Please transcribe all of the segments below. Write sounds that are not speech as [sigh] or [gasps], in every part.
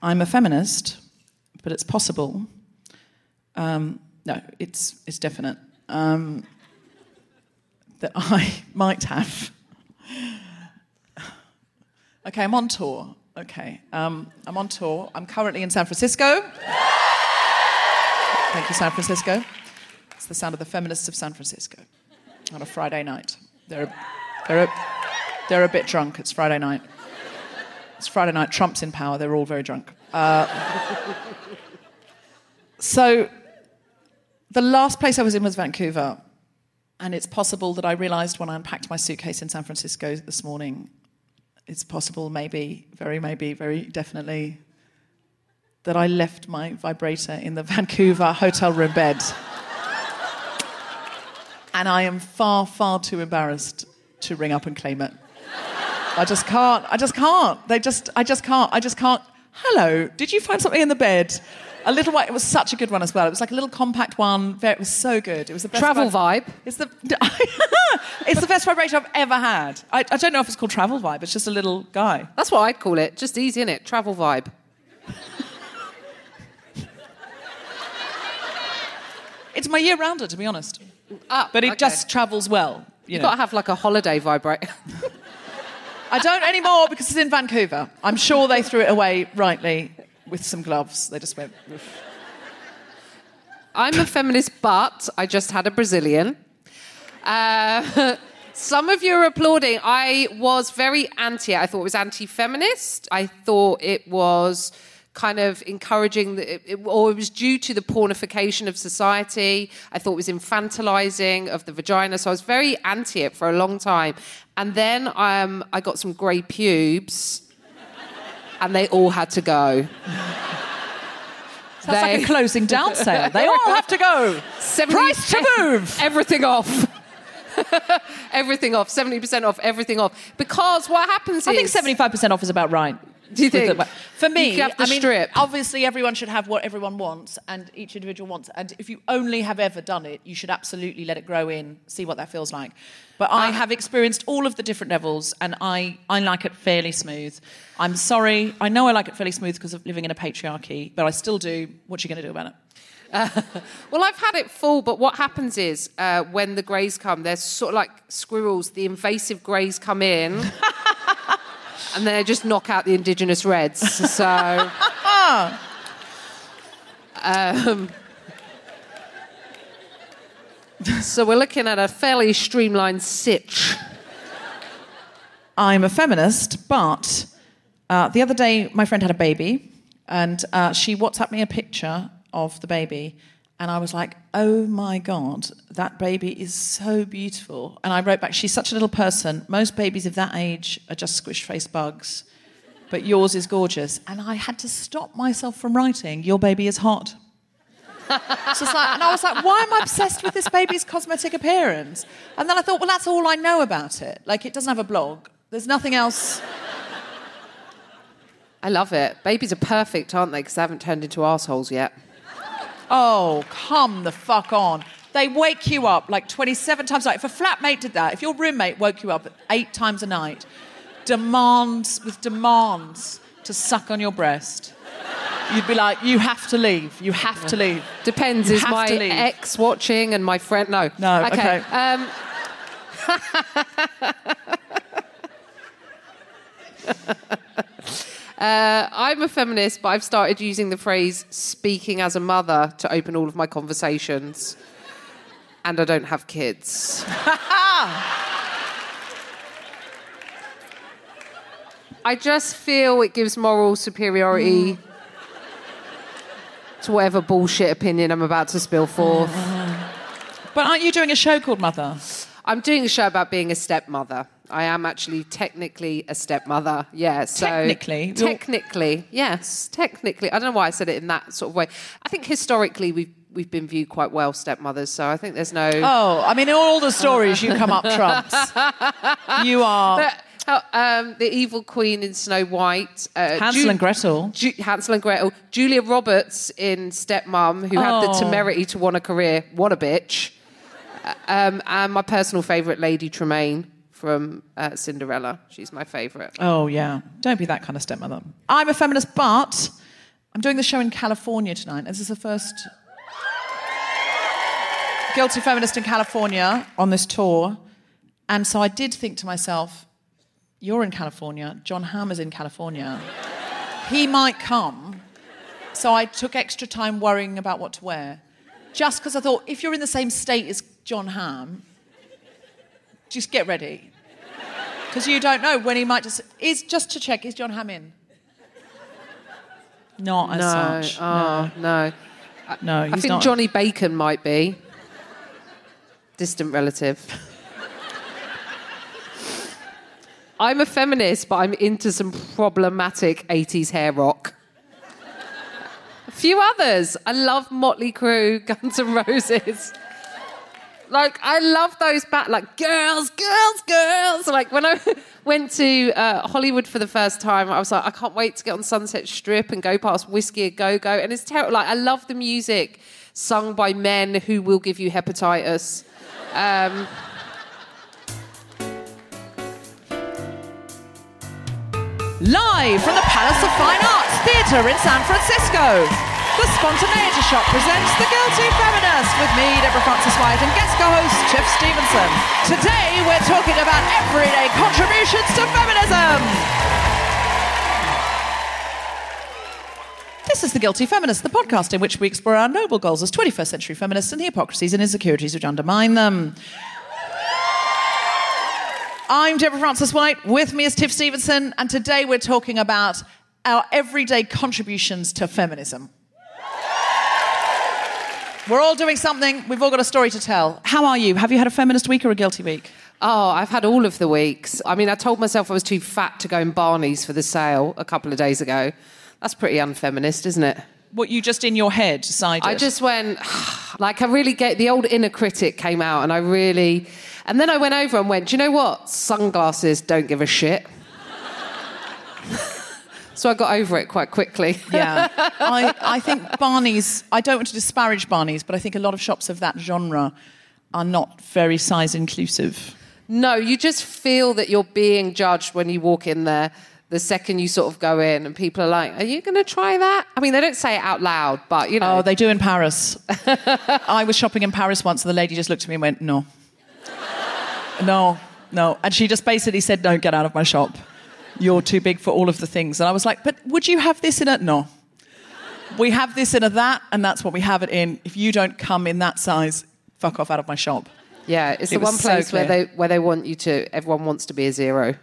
I'm a feminist, but it's possible. Um, no, it's it's definite um, that I [laughs] might have. Okay, I'm on tour. Okay, um, I'm on tour. I'm currently in San Francisco. Thank you, San Francisco. It's the sound of the feminists of San Francisco on a Friday night. They're, they're, a, they're a bit drunk. It's Friday night. It's Friday night. Trump's in power. They're all very drunk. Uh, so, the last place I was in was Vancouver. And it's possible that I realized when I unpacked my suitcase in San Francisco this morning, it's possible, maybe, very maybe, very definitely, that I left my vibrator in the [laughs] Vancouver hotel room bed. and I am far, far too embarrassed to ring up and claim it. I just can't. I just can't. They just. I just can't. I just can't. Hello. Did you find something in the bed? A little white. It was such a good one as well. It was like a little compact one. It was so good. It was the best Travel vib- vibe. It's the. [laughs] it's the best vibrator I've ever had. I, I don't know if it's called travel vibe. It's just a little guy. That's what I'd call it. Just easy, in it. Travel vibe. [laughs] It's my year rounder, to be honest. Ah, But it okay. just travels well. You You've know. got to have like a holiday vibrator. [laughs] I don't anymore because it's in Vancouver. I'm sure they threw it away rightly with some gloves. They just went. "Oof." I'm a feminist, but I just had a Brazilian. Uh, [laughs] some of you are applauding. I was very anti. I thought it was anti-feminist. I thought it was kind of encouraging, the, it, it- or it was due to the pornification of society. I thought it was infantilizing of the vagina. So I was very anti it for a long time. And then um, I got some grey pubes, and they all had to go. Sounds like a closing down sale. They all have to go. 70 Price to move. Everything off. [laughs] everything off. 70% off, everything off. Because what happens I is. think 75% off is about right. Do you think? For me, You have the I mean, strip. obviously everyone should have what everyone wants, and each individual wants. And if you only have ever done it, you should absolutely let it grow in, see what that feels like. But I have experienced all of the different levels, and I, I like it fairly smooth. I'm sorry, I know I like it fairly smooth because of living in a patriarchy, but I still do. What are you going to do about it? [laughs] Well, I've had it full, but what happens is uh, when the greys come, they're sort of like squirrels, the invasive greys come in. [laughs] and they just knock out the indigenous reds. So. [laughs] um, so we're looking at a fairly streamlined sitch. I'm a feminist, but uh, the other day my friend had a baby, and uh, she WhatsApped me a picture of the baby, and I was like, "Oh my god, that baby is so beautiful." And I wrote back, "She's such a little person. Most babies of that age are just squish-faced bugs, but yours is gorgeous." And I had to stop myself from writing, "Your baby is hot." [laughs] It's like, and I was like, why am I obsessed with this baby's cosmetic appearance? And then I thought, well, that's all I know about it. Like, it doesn't have a blog. There's nothing else. I love it. Babies are perfect, aren't they? Because they haven't turned into assholes yet. Oh, come the fuck on. They wake you up like 27 times a night. If a flatmate did that, if your roommate woke you up eight times a night, demands with demands to suck on your breast, you'd be like, you have to leave. You have to leave. Depends. You is my ex watching and my friend? No. No, okay. Um, [laughs] uh, I'm a feminist, but I've started using the phrase speaking as a mother to open all of my conversations. And I don't have kids. [laughs] I just feel it gives moral superiority to whatever bullshit opinion I'm about to spill forth. But aren't you doing a show called Mother? I'm doing a show about being a stepmother. I am actually technically a stepmother. Yeah. So Technically? Technically, yes. Technically, I don't know why I said it in that sort of way. I think historically we've we've been viewed quite well stepmothers. So I think there's no. Oh, I mean, in all the stories you come up [laughs] trumps. You are But, oh, um, the evil queen in Snow White. Uh, Hansel Ju- and Gretel. Ju- Hansel and Gretel. Julia Roberts in Stepmom, who had the Oh. temerity to want a career. What a bitch. Uh, Um, and my personal favourite, Lady Tremaine from uh, Cinderella. She's my favourite. Oh, yeah. Don't be that kind of stepmother. I'm a feminist, but I'm doing the show in California tonight. This is the first guilty feminist in California on this tour. And so I did think to myself, you're in California, John Hamm is in California. He might come. So I took extra time worrying about what to wear. Just because I thought, if you're in the same state as John Hamm, just get ready. Because you don't know when he might just. Is just to check, is John Hamm in? Not as no, such. oh, no. no, uh, he's I think not. Johnny Bacon might be. Distant relative. I'm a feminist, but I'm into some problematic 80s hair rock. A few others. I love Motley Crue, Guns N' Roses. Like, I love those back, like, girls, girls, girls. Like, when I [laughs] went to uh, Hollywood for the first time, I was like, I can't wait to get on Sunset Strip and go past Whisky a Go Go. And it's terrible. Like, I love the music sung by men who will give you hepatitis. Um, [laughs] Live from the Palace of Fine Arts Theatre in San Francisco, the Spontaneity Shop presents The Guilty Feminist with me, Deborah Frances White, and guest co-host Tiff Stevenson. Today we're talking about everyday contributions to feminism. This is The Guilty Feminist, the podcast in which we explore our noble goals as 21st century feminists and the hypocrisies and insecurities which undermine them. I'm Deborah Frances White. With me is Tiff Stevenson, and today we're talking about our everyday contributions to feminism. We're all doing something. We've all got a story to tell. How are you? Have you had a feminist week or a guilty week? oh, I've had all of the weeks. I mean, I told myself I was too fat to go in Barney's for the sale a couple of days ago. That's pretty unfeminist, isn't it? What you just in your head decided? I just went, [sighs] like, I really get the old inner critic came out, and I really, and then I went over and went, do you know what? Sunglasses don't give a shit. [laughs] so I got over it quite quickly. [laughs] yeah. I, I think Barney's, I don't want to disparage Barney's, but I think a lot of shops of that genre are not very size inclusive. No, you just feel that you're being judged when you walk in there. The second you sort of go in, and people are like, "Are you going to try that?" I mean, they don't say it out loud, but you know, Oh, they do in Paris. I was shopping in Paris once, and the lady just looked at me and went, "No, [laughs] no, no," and she just basically said, "Don't get out of my shop. You're too big for all of the things." And I was like, "But would you have this in a no?" We have this in a that, and that's what we have it in. If you don't come in that size, fuck off out of my shop. yeah, it's It the one so place where they where they want you to. Everyone wants to be a zero.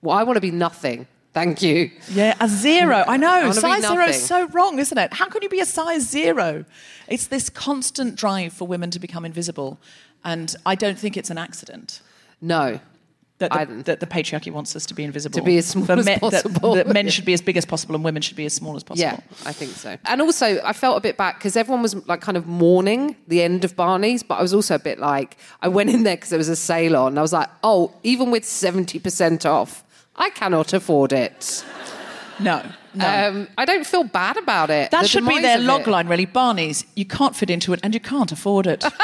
Well, I want to be nothing. Thank you. Yeah, a zero. I know. wanna size zero is so wrong, isn't it? How can you be a size zero? It's this constant drive for women to become invisible. And I don't think it's an accident No, that I- the, that the patriarchy wants us to be invisible. To be as small as men, possible. That, men [laughs] should be as big as possible and women should be as small as possible. Yeah, I think so. And also, I felt a bit back because everyone was like kind of mourning the end of Barney's, but I was also a bit like, I went in there because there was a sale on. And I was like, oh, even with 70% off, I cannot afford it. No, no. Um, I don't feel bad about it. that The should be their of log it. line, really. Barney's, you can't fit into it and you can't afford it. [laughs]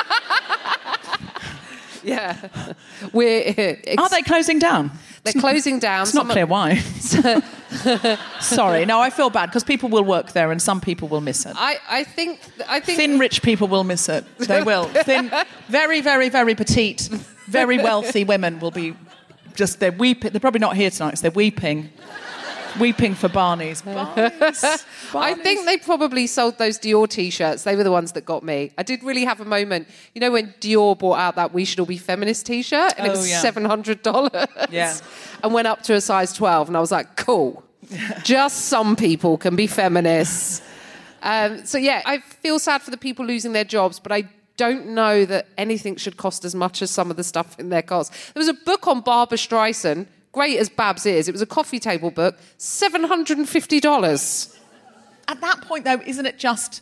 Yeah, [laughs] we're ex- Are they closing down? They're closing [laughs] down. It's not clear why. [laughs] Sorry, no, I feel bad because people will work there and some people will miss it. I, I think I think Thin rich people will miss it. They will. Thin, very, very, very petite, very wealthy women will be just, they're weeping. They're probably not here tonight, so they're weeping. Weeping for Barney's. [laughs] Barney's. I think they probably sold those Dior t-shirts. They were the ones that got me. I did really have a moment. You know when Dior brought out that "We Should All Be Feminist" t-shirt, and it Oh, was yeah. seven hundred dollars. Yeah. and went up to a size twelve, and I was like, cool. [laughs] Just some people can be feminists. Um, so yeah, I feel sad for the people losing their jobs, but I don't know that anything should cost as much as some of the stuff in their costs. There was a book on Barbra Streisand. Great as Babs is, it was a coffee table book, seven hundred and fifty dollars. At that point, though, isn't it just,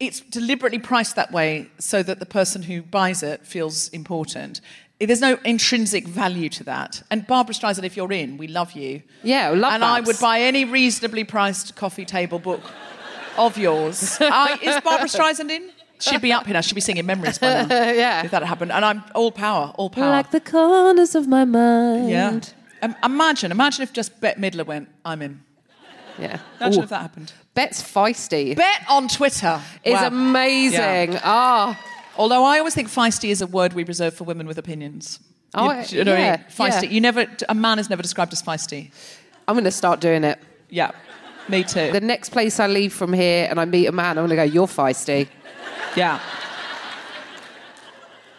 it's deliberately priced that way so that the person who buys it feels important. There's no intrinsic value to that. And Barbra Streisand, if you're in, we love you. Yeah, we love And I would buy any reasonably priced coffee table book of yours. [laughs] I, is Barbra Streisand in? She'd be up here now. She'd be singing memories by now. [laughs] Yeah. If that happened. And I'm all power, all power. Like the corners of my mind. yeah. Um, imagine, imagine if just Bette Midler went, I'm in. Yeah. Imagine Ooh. if that happened. Bette's feisty. Bet on Twitter is Wow. amazing. Ah. Although I always think feisty is a word we reserve for women with opinions. Oh, you, you know what I mean? yeah, Feisty. yeah. You never. A man is never described as feisty. I'm going to start doing it. Yeah, me too. The next place I leave from here and I meet a man, I'm going to go, you're feisty. yeah.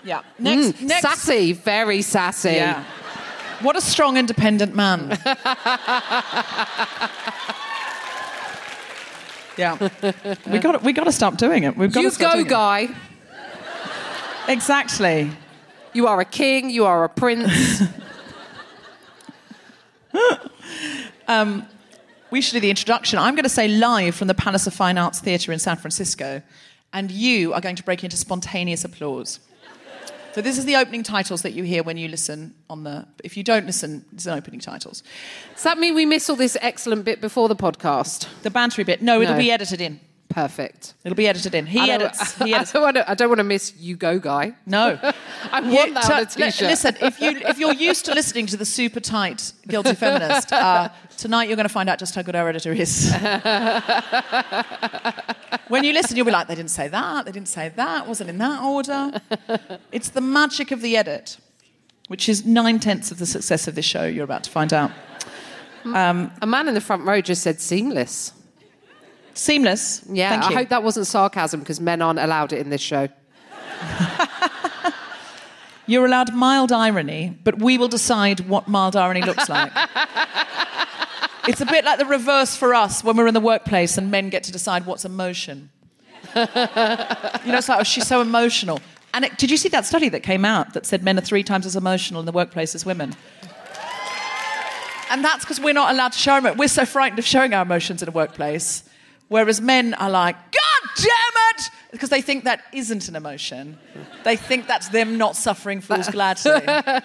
Yeah. Next. next. Sassy, very sassy. Yeah. What a strong, independent man. [laughs] yeah. We got. We got to stop doing it. We've got You to stop go, doing it. guy. Exactly. You are a king, you are a prince. [laughs] Um, we should do the introduction. I'm going to say live from the Palace of Fine Arts Theatre in San Francisco, and you are going to break into spontaneous applause. So this is the opening titles that you hear when you listen on the. If you don't listen, it's an opening titles. Does that mean we miss all this excellent bit before the podcast? The bantery bit. No, it'll No. be edited in. Perfect. It'll be edited in. He I don't- edits. He [laughs] I don't, want to, I don't want to miss you go, guy. No. [laughs] I want that on a t- li- t-shirt. Listen, if you if you're used to listening to the super tight guilty [laughs] feminist, uh, tonight you're going to find out just how good our editor is. When you listen, you'll be like, they didn't say that, they didn't say that, wasn't in that order. It's the magic of the edit, which is nine tenths of the success of this show. You're about to find out. Um, a man in the front row just said seamless. Seamless. Yeah, Thank I you. hope that wasn't sarcasm because men aren't allowed it in this show. [laughs] You're allowed mild irony, but we will decide what mild irony looks like. [laughs] it's a bit like the reverse for us when we're in the workplace and men get to decide what's emotion. [laughs] you know, it's like, oh, she's so emotional. And it, did you see that study that came out that said men are three times as emotional in the workplace as women? And that's because we're not allowed to show emo- We're so frightened of showing our emotions in a workplace. Whereas men are like, God damn it! Because they think that isn't an emotion. They think that's them not suffering fools gladly.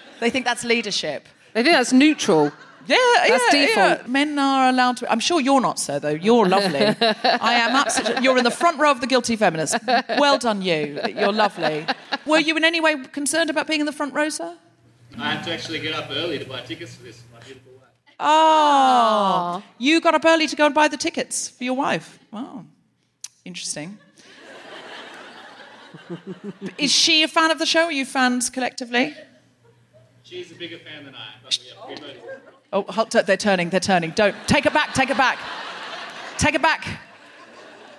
[laughs] they think that's leadership. They think that's neutral. Yeah, That's yeah, default. yeah. Men are allowed to. I'm sure you're not sir. though. You're lovely. [laughs] I am absolutely. You're in the front row of the guilty feminist. Well done, you. You're lovely. Were you in any way concerned about being in the front row, sir? I had to actually get up early to buy tickets for this, my beautiful wife. Oh, you got up early to go and buy the tickets for your wife. Wow, interesting. [laughs] Is she a fan of the show? Are you fans collectively? She's a bigger fan than I am, but we have we voted. Oh, they're turning. They're turning. Don't take it back. Take it back. Take it back.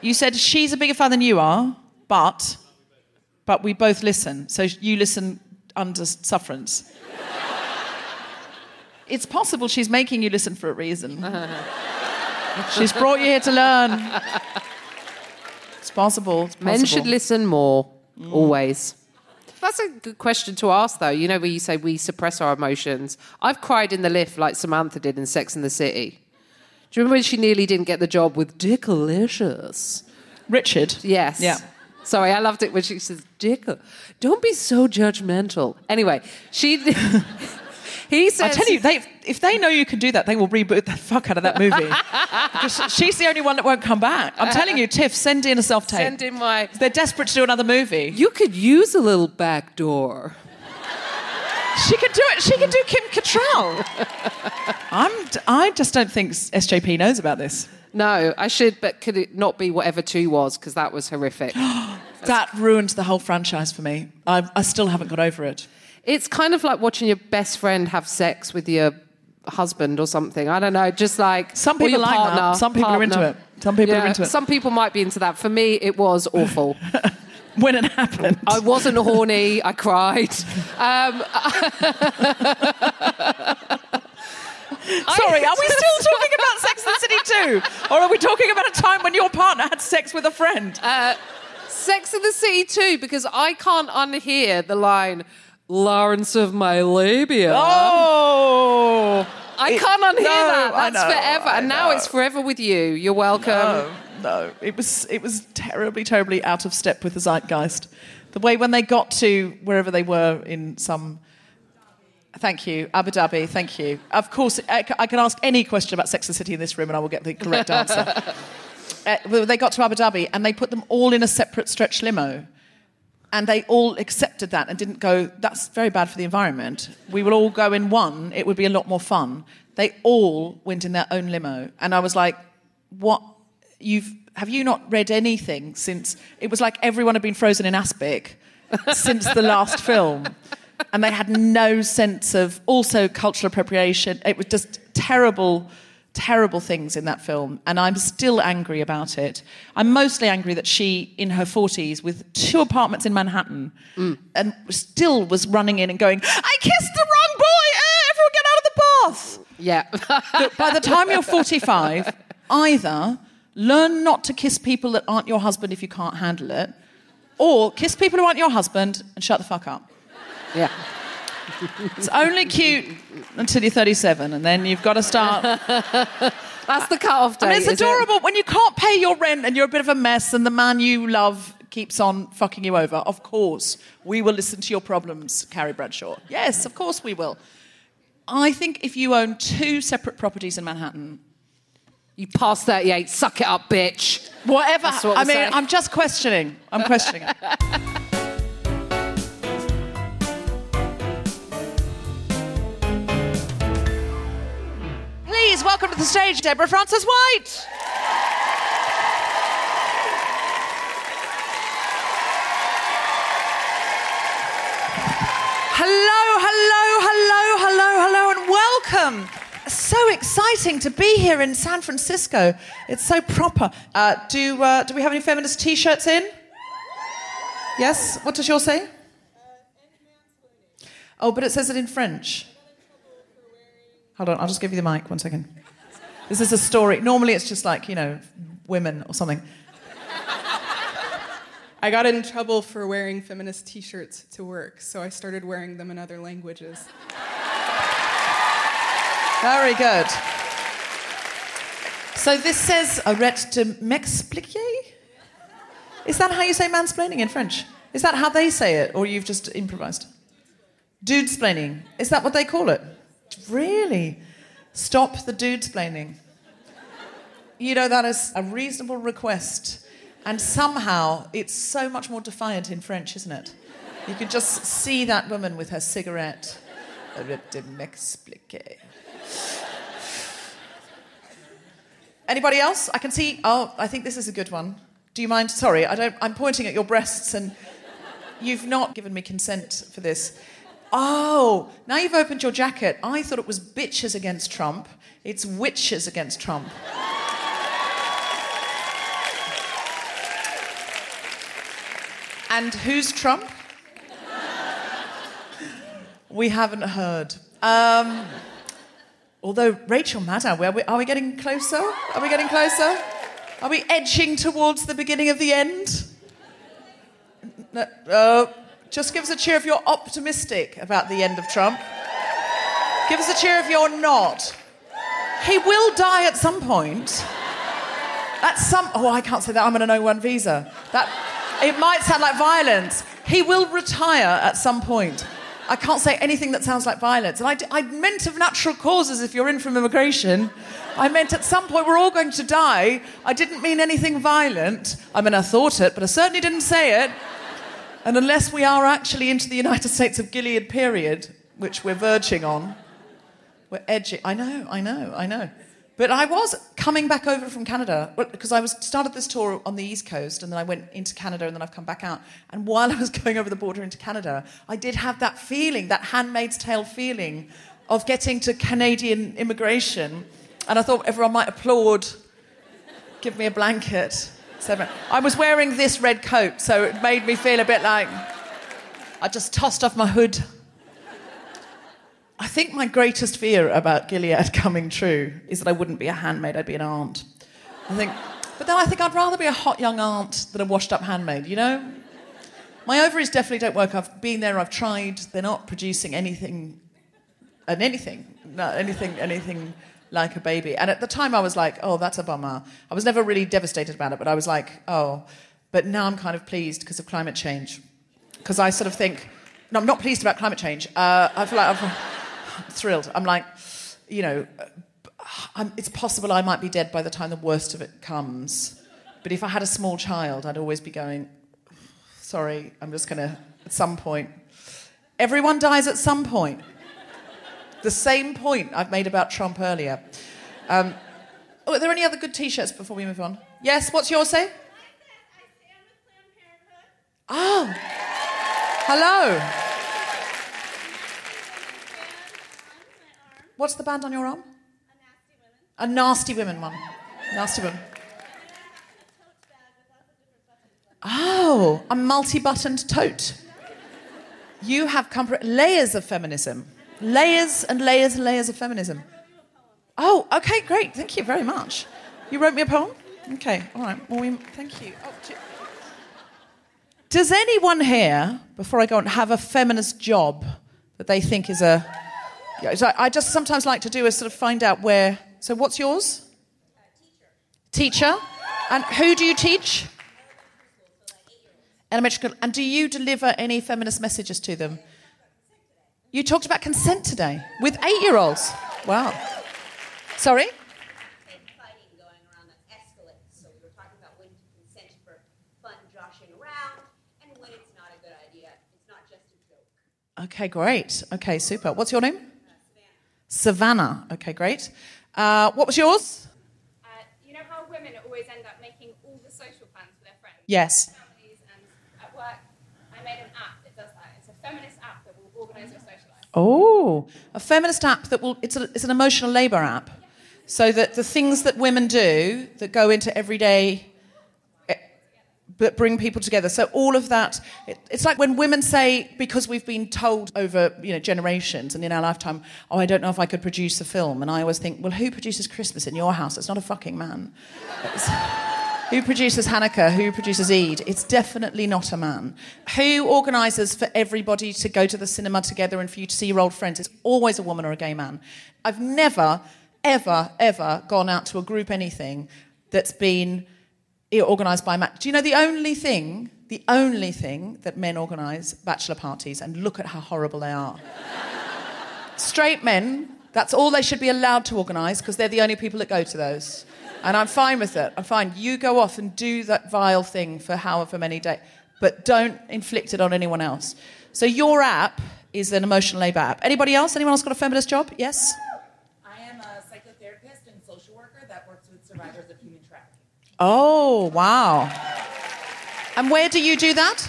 You said she's a bigger fan than you are, but but we both listen. So you listen under sufferance. it's possible she's making you listen for a reason. [laughs] she's brought you here to learn. It's possible. It's Men should listen more, Mm. always. That's a good question to ask, though. You know, where you say we suppress our emotions. I've cried in the lift like Samantha did in Sex and the City. Do you remember when she nearly didn't get the job with Dickalicious? Richard. Yes. Yeah. Sorry, I loved it when she says, Dick, don't be so judgmental. Anyway, she. [laughs] He I says. tell you, they, if they know you can do that, they will reboot the fuck out of that movie. [laughs] She's the only one that won't come back. I'm telling you, Tiff, send in a self tape. Send in my. They're desperate to do another movie. You could use a little back door. She could do it. She could do Kim Cattrall. I'm. I just don't think SJP knows about this. No, I should, but could it not be whatever two was? Because that was horrific. [gasps] That ruined the whole franchise for me. I, I still haven't got over it. It's kind of like watching your best friend have sex with your husband or something. I don't know, just like Some people like that. Some people are into it. Some people are into it. Some people might be into that. For me, it was awful. [laughs] When it happened, I wasn't horny. I cried. Um, [laughs] Sorry, are we still talking about Sex and the City too, or are we talking about a time when your partner had sex with a friend? Sex in the City too, because I can't unhear the line "Lawrence of my labia." oh, I it- can't unhear no, that. That's know, forever, I and now know. it's forever with you. You're welcome. no, no. It was it was terribly, terribly out of step with the zeitgeist. The way when they got to wherever they were in some. Thank you, Abu Dhabi. Thank you. Of course, I can ask any question about Sex and City in this room, and I will get the correct [laughs] answer. uh, they got to Abu Dhabi, and they put them all in a separate stretch limo. And they all accepted that and didn't go, that's very bad for the environment. We will all go in one, it would be a lot more fun. They all went in their own limo. And I was like, what? You've, have you not read anything since? It was like everyone had been frozen in aspic [laughs] since the last film. And they had no sense of also cultural appropriation. It was just terrible, terrible things in that film. And I'm still angry about it. I'm mostly angry that she, in her 40s, with two apartments in Manhattan, and still was running in and going, I kissed the wrong boy! Eh, everyone get out of the bath! Yeah. By the time you're 45, either learn not to kiss people that aren't your husband if you can't handle it, or kiss people who aren't your husband and shut the fuck up. yeah. It's only cute until you're 37, and then you've got to start. [laughs] That's the cut-off date. And it's is it? adorable when you can't pay your rent and you're a bit of a mess, and the man you love keeps on fucking you over. Of course, we will listen to your problems, Carrie Bradshaw. Yes, of course we will. I think if you own two separate properties in Manhattan, You passed 38. Suck it up, bitch. Whatever. What I mean, saying. I'm just questioning. I'm questioning it. [laughs] Please welcome to the stage, Deborah Frances White. Hello, hello, hello, hello, hello, and welcome. So exciting to be here in San Francisco. It's so proper. Uh, do, uh, do we have any feminist t shirts in? Yes? What does yours say? Oh, but it says it in French. Hold on, I'll just give you the mic. One second. This is a story. Normally it's just like, you know, women or something. I got in trouble for wearing feminist t shirts to work, so I started wearing them in other languages. Very good. So this says arrête de m'expliquer? Is that how you say mansplaining in French? Is that how they say it, or you've just improvised? Dudesplaining. Is that what they call it? Really? Stop the dude's dudesplaining. You know, that is a reasonable request. And somehow it's so much more defiant in French, isn't it? You could just see that woman with her cigarette. Anybody else? I can see. Oh, I think this is a good one. Do you mind? Sorry, I don't. I'm pointing at your breasts, and you've not given me consent for this. Oh, now you've opened your jacket. I thought it was bitches against Trump. It's witches against Trump. and who's Trump? we haven't heard. Um, Although Rachel Maddow, where we, are we getting closer? Are we getting closer? Are we edging towards the beginning of the end? No, uh, just give us a cheer if you're optimistic about the end of Trump. Give us a cheer if you're not. He will die at some point. At some oh, I can't say that. I'm on an O1 visa. That it might sound like violence. He will retire at some point. I can't say anything that sounds like violence. And I, I meant of natural causes if you're in from immigration. I meant at some point we're all going to die. I didn't mean anything violent. I mean, I thought it, but I certainly didn't say it. And unless we are actually into the United States of Gilead period, which we're verging on, we're edging. I know, I know, I know. But I was coming back over from Canada because I was started this tour on the East Coast and then I went into Canada and then I've come back out. And while I was [laughs] going over the border into Canada, I did have that feeling, that Handmaid's Tale feeling of getting to Canadian immigration. And I thought everyone might applaud, give me a blanket. Seven. I was wearing this red coat, so it made me feel a bit like I just tossed off my hood. I think my greatest fear about Gilead [laughs] coming true is that I wouldn't be a handmaid, I'd be an aunt. I think, but then I think I'd rather be a hot young aunt than a washed up handmaid, you know? My ovaries definitely don't work. I've been there, I've tried. They're not producing anything, and anything, no, anything, anything like a baby. And at the time, I was like, oh, that's a bummer. I was never really devastated about it, but I was like, oh. But now I'm kind of pleased because of climate change. Because I sort of think, no, I'm not pleased about climate change. Uh, I feel like I'm [laughs] thrilled. I'm like, you know, I'm, it's possible I might be dead by the time the worst of it comes. But if I had a small child, I'd always be going, sorry, I'm just going to, at some point. Everyone dies at some point. The same point I've made about Trump earlier. Um, oh, are there any other good t shirts before we move on? Yes, what's yours say? Oh, hello. What's the band on your arm? A Nasty Women one. Nasty Women. Oh, a multi buttoned tote. You have come layers of feminism. Layers and layers and layers of feminism. Oh, okay, great. Thank you very much. You wrote me a poem? Okay, all right. Well, we, thank you. Oh, do- does anyone here, before I go on, have a feminist job that they think is a. I just sometimes like to do is sort of find out where. So, what's yours? teacher. Teacher? And who do you teach? Elementary school. And do you deliver any feminist messages to them? You talked about consent today with eight year olds. Wow. Sorry? fighting going around that escalates. So we were talking about when to consent for fun joshing around and when it's not a good idea. It's not just a joke. Okay, great. Okay, super. What's your name? Savannah. Okay, great. Uh, what was yours? Uh, you know how women always end up making all the social plans for their friends? Yes. Families and at work, I made an app that does that. It's a feminist app that will organise your social life. Oh, a feminist app that will, it's, a, it's an emotional labour app. So that the things that women do that go into everyday, eh, that bring people together. So all of that, it, it's like when women say, because we've been told over you know, generations and in our lifetime, oh, I don't know if I could produce a film. And I always think, well, who produces Christmas in your house? It's not a fucking man. Who produces Hanukkah? Who produces Eid? It's definitely not a man. Who organises for everybody to go to the cinema together and for you to see your old friends? It's always a woman or a gay man. I've never, ever, ever gone out to a group anything that's been organised by a man. Do you know the only thing, the only thing that men organise bachelor parties, and look at how horrible they are. [laughs] Straight men, that's all they should be allowed to organise because they're the only people that go to those. And I'm fine with it. I'm fine. You go off and do that vile thing for however many days, but don't inflict it on anyone else. So your app is an emotional labour app. Anybody else? Anyone else got a feminist job? Yes? I am a psychotherapist and social worker that works with survivors of human trafficking. Oh, wow. And where do you do that?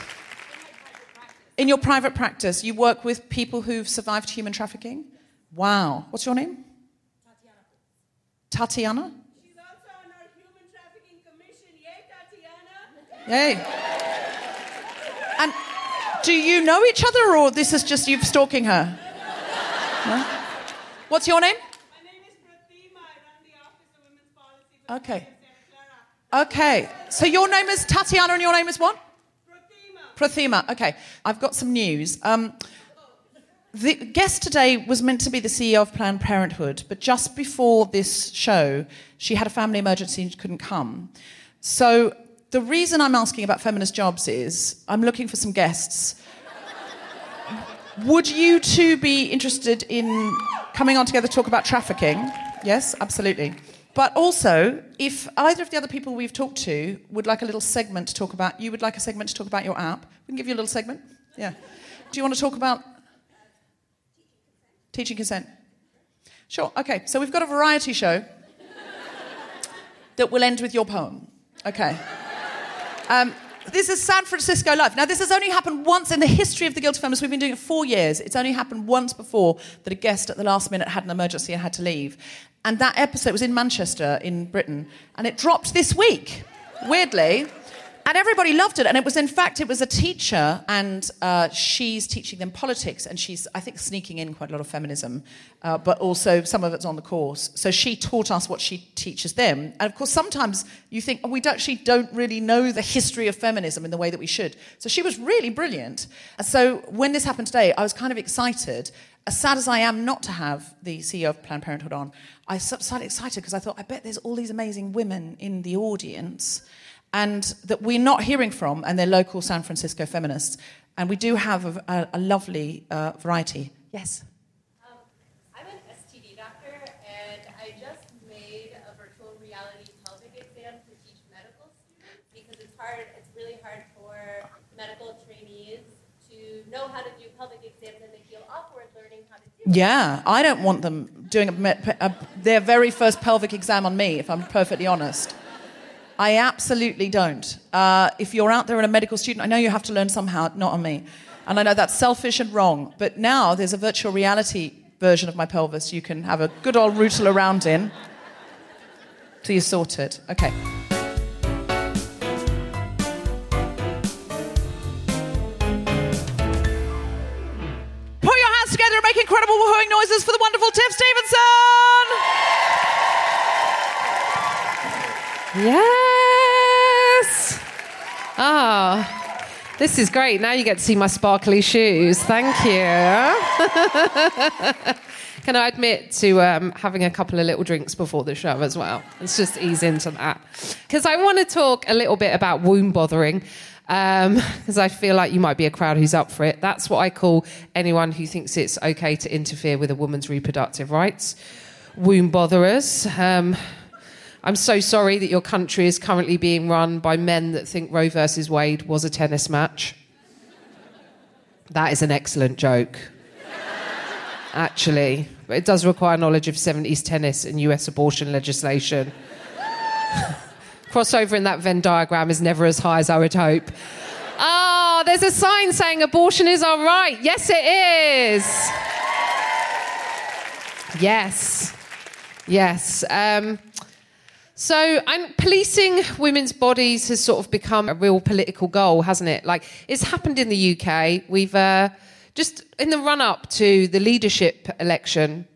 In your private practice. You work with people who've survived human trafficking? Wow. What's your name? Tatiana. She's also on our Human Trafficking Commission. Yay, Tatiana! Yay. And do you know each other or this is just you stalking her? No? What's your name? My name is Protima. I run the Office of Women's Policy. Okay. Okay. So your name is Tatiana and your name is what? Protima. Protima. Okay. I've got some news. Um, the guest today was meant to be the CEO of Planned Parenthood, but just before this show, she had a family emergency and couldn't come. So the reason I'm asking about feminist jobs is I'm looking for some guests. Would you two be interested in coming on together to talk about trafficking? Yes, absolutely. But also, if either of the other people we've talked to would like a little segment to talk about, you would like a segment to talk about your app, we can give you a little segment. Yeah. Do you want to talk about teaching consent? Sure. Okay. So we've got a variety show that will end with your poem. Okay. Um, this is San Francisco Life. Now, this has only happened once in the history of the Guilty Feminist. We've been doing it four years. It's only happened once before that a guest at the last minute had an emergency and had to leave. And that episode was in Manchester, in Britain, and it dropped this week, weirdly. And everybody loved it. And it was, in fact, it was a teacher, and uh, she's teaching them politics, and she's, I think, sneaking in quite a lot of feminism, uh, but also some of it's on the course. So she taught us what she teaches them. And of course, sometimes you think, oh, we actually don't really know the history of feminism in the way that we should. So she was really brilliant. And So when this happened today, I was kind of excited. As sad as I am not to have the CEO of Planned Parenthood on, I was slightly excited because I thought, I bet there's all these amazing women in the audience and that we're not hearing from, and they're local San Francisco feminists. And we do have a, a, a lovely uh, variety. Yes? Um, I'm an STD doctor, and I just made a virtual reality pelvic exam to teach medical students because it's hard. It's really hard for medical trainees to know how to do pelvic exams, and they feel awkward learning how to do. it. Yeah, I don't want them doing a, their very first pelvic exam on me, if I'm perfectly honest. I absolutely don't. Uh, if you're out there and a medical student, I know you have to learn somehow, not on me. And I know that's selfish and wrong. But now there's a virtual reality version of my pelvis you can have a good old rootle around in till you sort it. Okay. Put your hands together and make incredible woohooing noises for the wonderful Tiff Stevenson! Yes. Ah, this is great. Now you get to see my sparkly shoes. Thank you. [laughs] Can I admit to um, having a couple of little drinks before the show as well? Let's just ease into that. Because I want to talk a little bit about womb bothering. Because I feel like you might be a crowd who's up for it. That's what I call anyone who thinks it's okay to interfere with a woman's reproductive rights. Womb botherers. Um, I'm so sorry that your country is currently being run by men that think Roe versus Wade was a tennis match. That is an excellent joke. Actually, but it does require knowledge of 70s tennis and US abortion legislation. [laughs] Crossover in that Venn diagram is never as high as I would hope. Ah, there's a sign saying abortion is all right. Yes, it is. Yes. Yes. Um, so, and policing women's bodies has sort of become a real political goal, hasn't it? Like, it's happened in the UK. We've uh, just, in the run up to the leadership election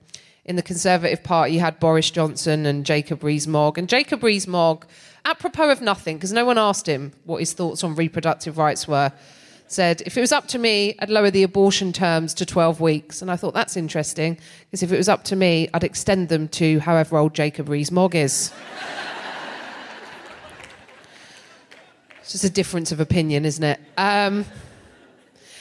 in the Conservative Party, you had Boris Johnson and Jacob Rees Mogg. And Jacob Rees Mogg, apropos of nothing, because no one asked him what his thoughts on reproductive rights were, said, if it was up to me, I'd lower the abortion terms to 12 weeks. And I thought, that's interesting, because if it was up to me, I'd extend them to however old Jacob Rees Mogg is. It's just a difference of opinion, isn't it? Um,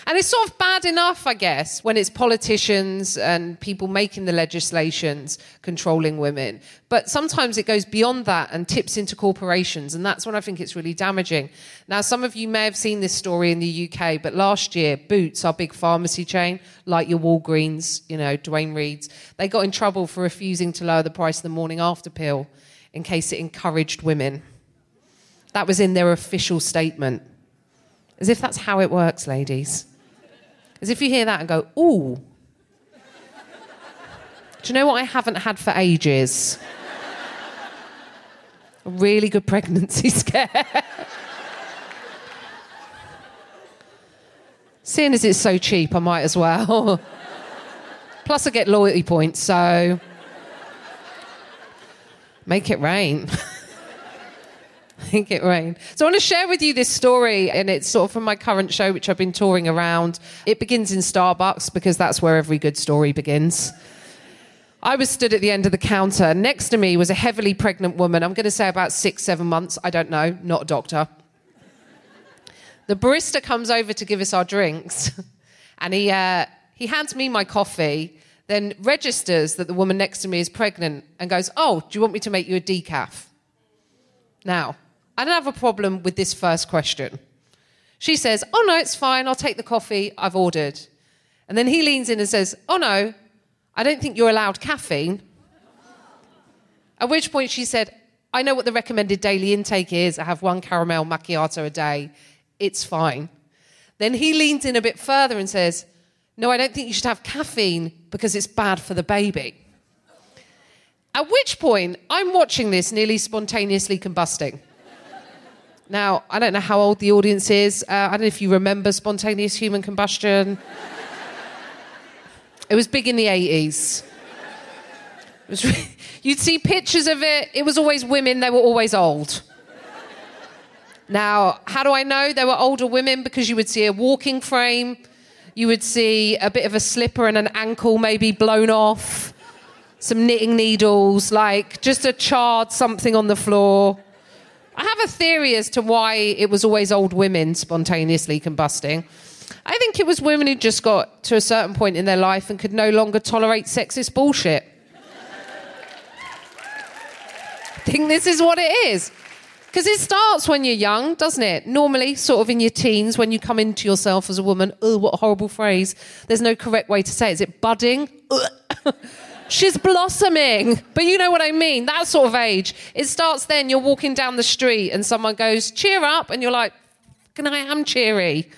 and it's sort of bad enough, I guess, when it's politicians and people making the legislations controlling women. But sometimes it goes beyond that and tips into corporations. And that's when I think it's really damaging. Now, some of you may have seen this story in the UK, but last year, Boots, our big pharmacy chain, like your Walgreens, you know, Duane Reade's, they got in trouble for refusing to lower the price of the morning after pill in case it encouraged women. That was in their official statement. As if that's how it works, ladies. As if you hear that and go, ooh. Do you know what I haven't had for ages? A really good pregnancy [laughs] scare. Seeing as it's so cheap, I might as well. Plus, I get loyalty points, so make it rain. [laughs] [laughs] Make it rain. So I want to share with you this story, and it's sort of from my current show, which I've been touring around. It begins in Starbucks because that's where every good story begins. I was stood at the end of the counter. Next to me was a heavily pregnant woman. I'm going to say about six, seven months. I don't know. Not a doctor. The barista comes over to give us our drinks, [laughs] and he uh, He hands me my coffee, then registers that the woman next to me is pregnant and goes, Oh, do you want me to make you a decaf? Now, I don't have a problem with this first question. She says, Oh, no, it's fine. I'll take the coffee I've ordered. And then he leans in and says, Oh, no, I don't think you're allowed caffeine. At which point she said, I know what the recommended daily intake is. I have one caramel macchiato a day. It's fine. Then he leans in a bit further and says, No, I don't think you should have caffeine because it's bad for the baby. At which point, I'm watching this nearly spontaneously combusting. Now, I don't know how old the audience is. Uh, I don't know if you remember spontaneous human combustion. It was big in the 80s. It was re- You'd see pictures of it. It was always women, they were always old. Now, how do I know they were older women? Because you would see a walking frame, you would see a bit of a slipper and an ankle maybe blown off, some knitting needles, like just a charred something on the floor. I have a theory as to why it was always old women spontaneously combusting. I think it was women who just got to a certain point in their life and could no longer tolerate sexist bullshit. I think this is what it is. Because it starts when you're young, doesn't it? Normally, sort of in your teens, when you come into yourself as a woman. Oh, what a horrible phrase. There's no correct way to say it. Is it budding? [laughs] She's blossoming. But you know what I mean? That sort of age. It starts then, you're walking down the street and someone goes, cheer up. And you're like, can I am cheery.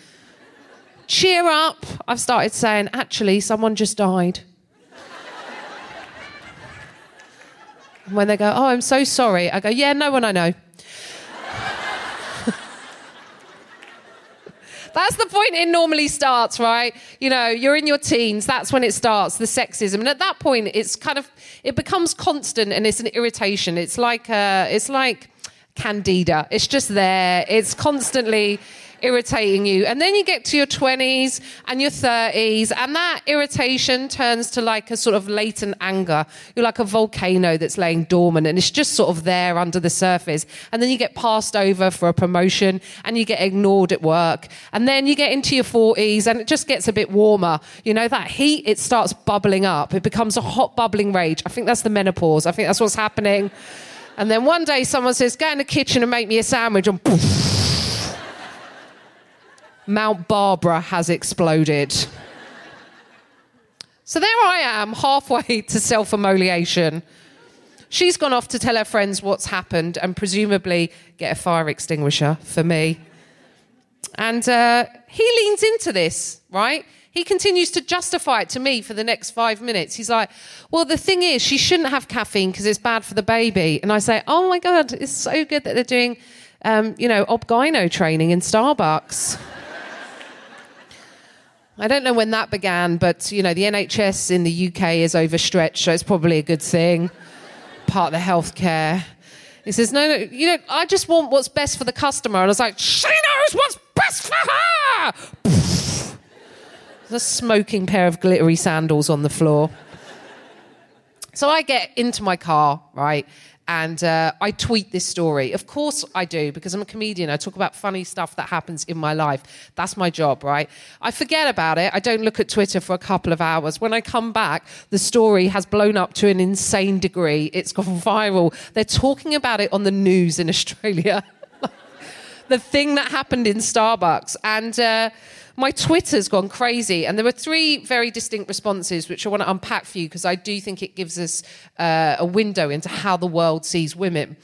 Cheer up. I've started saying, actually, someone just died. And when they go, oh, I'm so sorry, I go, yeah, no one I know. That's the point it normally starts, right? You know, you're in your teens, that's when it starts, the sexism. And at that point, it's kind of, it becomes constant and it's an irritation. It's like, uh, it's like candida. It's just there. It's constantly irritating you. And then you get to your 20s and your 30s, and that irritation turns to like a sort of latent anger. You're like a volcano that's laying dormant, and it's just sort of there under the surface. And then you get passed over for a promotion, and you get ignored at work. And then you get into your 40s, and it just gets a bit warmer. You know, that heat, it starts bubbling up. It becomes a hot, bubbling rage. I think that's the menopause. I think that's what's happening. And then one day someone says, Go in the kitchen and make me a sandwich, and poof, Mount Barbara has exploded. So there I am, halfway [laughs] to self immolation. She's gone off to tell her friends what's happened and presumably get a fire extinguisher for me. And uh, he leans into this, right? He continues to justify it to me for the next five minutes. He's like, Well, the thing is, she shouldn't have caffeine because it's bad for the baby. And I say, Oh my God, it's so good that they're doing, um, you know, obgyno training in Starbucks. I don't know when that began, but you know, the NHS in the UK is overstretched, so it's probably a good thing. [laughs] Part of the healthcare. He says, No, no, you know, I just want what's best for the customer. And I was like, She knows what's best for her. [laughs] There's a smoking pair of glittery sandals on the floor. So I get into my car, right? And uh, I tweet this story. Of course I do, because I'm a comedian. I talk about funny stuff that happens in my life. That's my job, right? I forget about it. I don't look at Twitter for a couple of hours. When I come back, the story has blown up to an insane degree. It's gone [laughs] viral. They're talking about it on the news in [laughs] Australia. [laughs] the thing that happened in Starbucks. And uh, my Twitter's gone crazy. And there were three very distinct responses, which I want to unpack for you because I do think it gives us uh, a window into how the world sees women.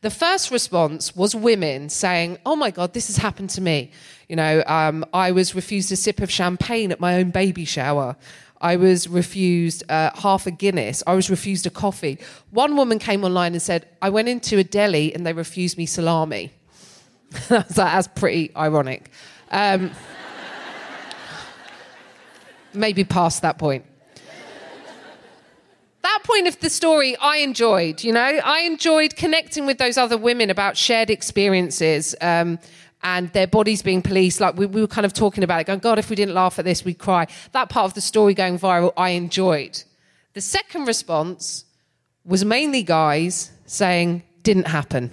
The first response was women saying, Oh my God, this has happened to me. You know, um, I was refused a sip of champagne at my own baby shower. I was refused uh, half a Guinness. I was refused a coffee. One woman came online and said, I went into a deli and they refused me salami. [laughs] I was like, that's pretty ironic. Um, maybe past that point. That point of the story I enjoyed, you know, I enjoyed connecting with those other women about shared experiences um, and their bodies being policed. Like we, we were kind of talking about it, going, God, if we didn't laugh at this, we'd cry. That part of the story going viral, I enjoyed. The second response was mainly guys saying, didn't happen.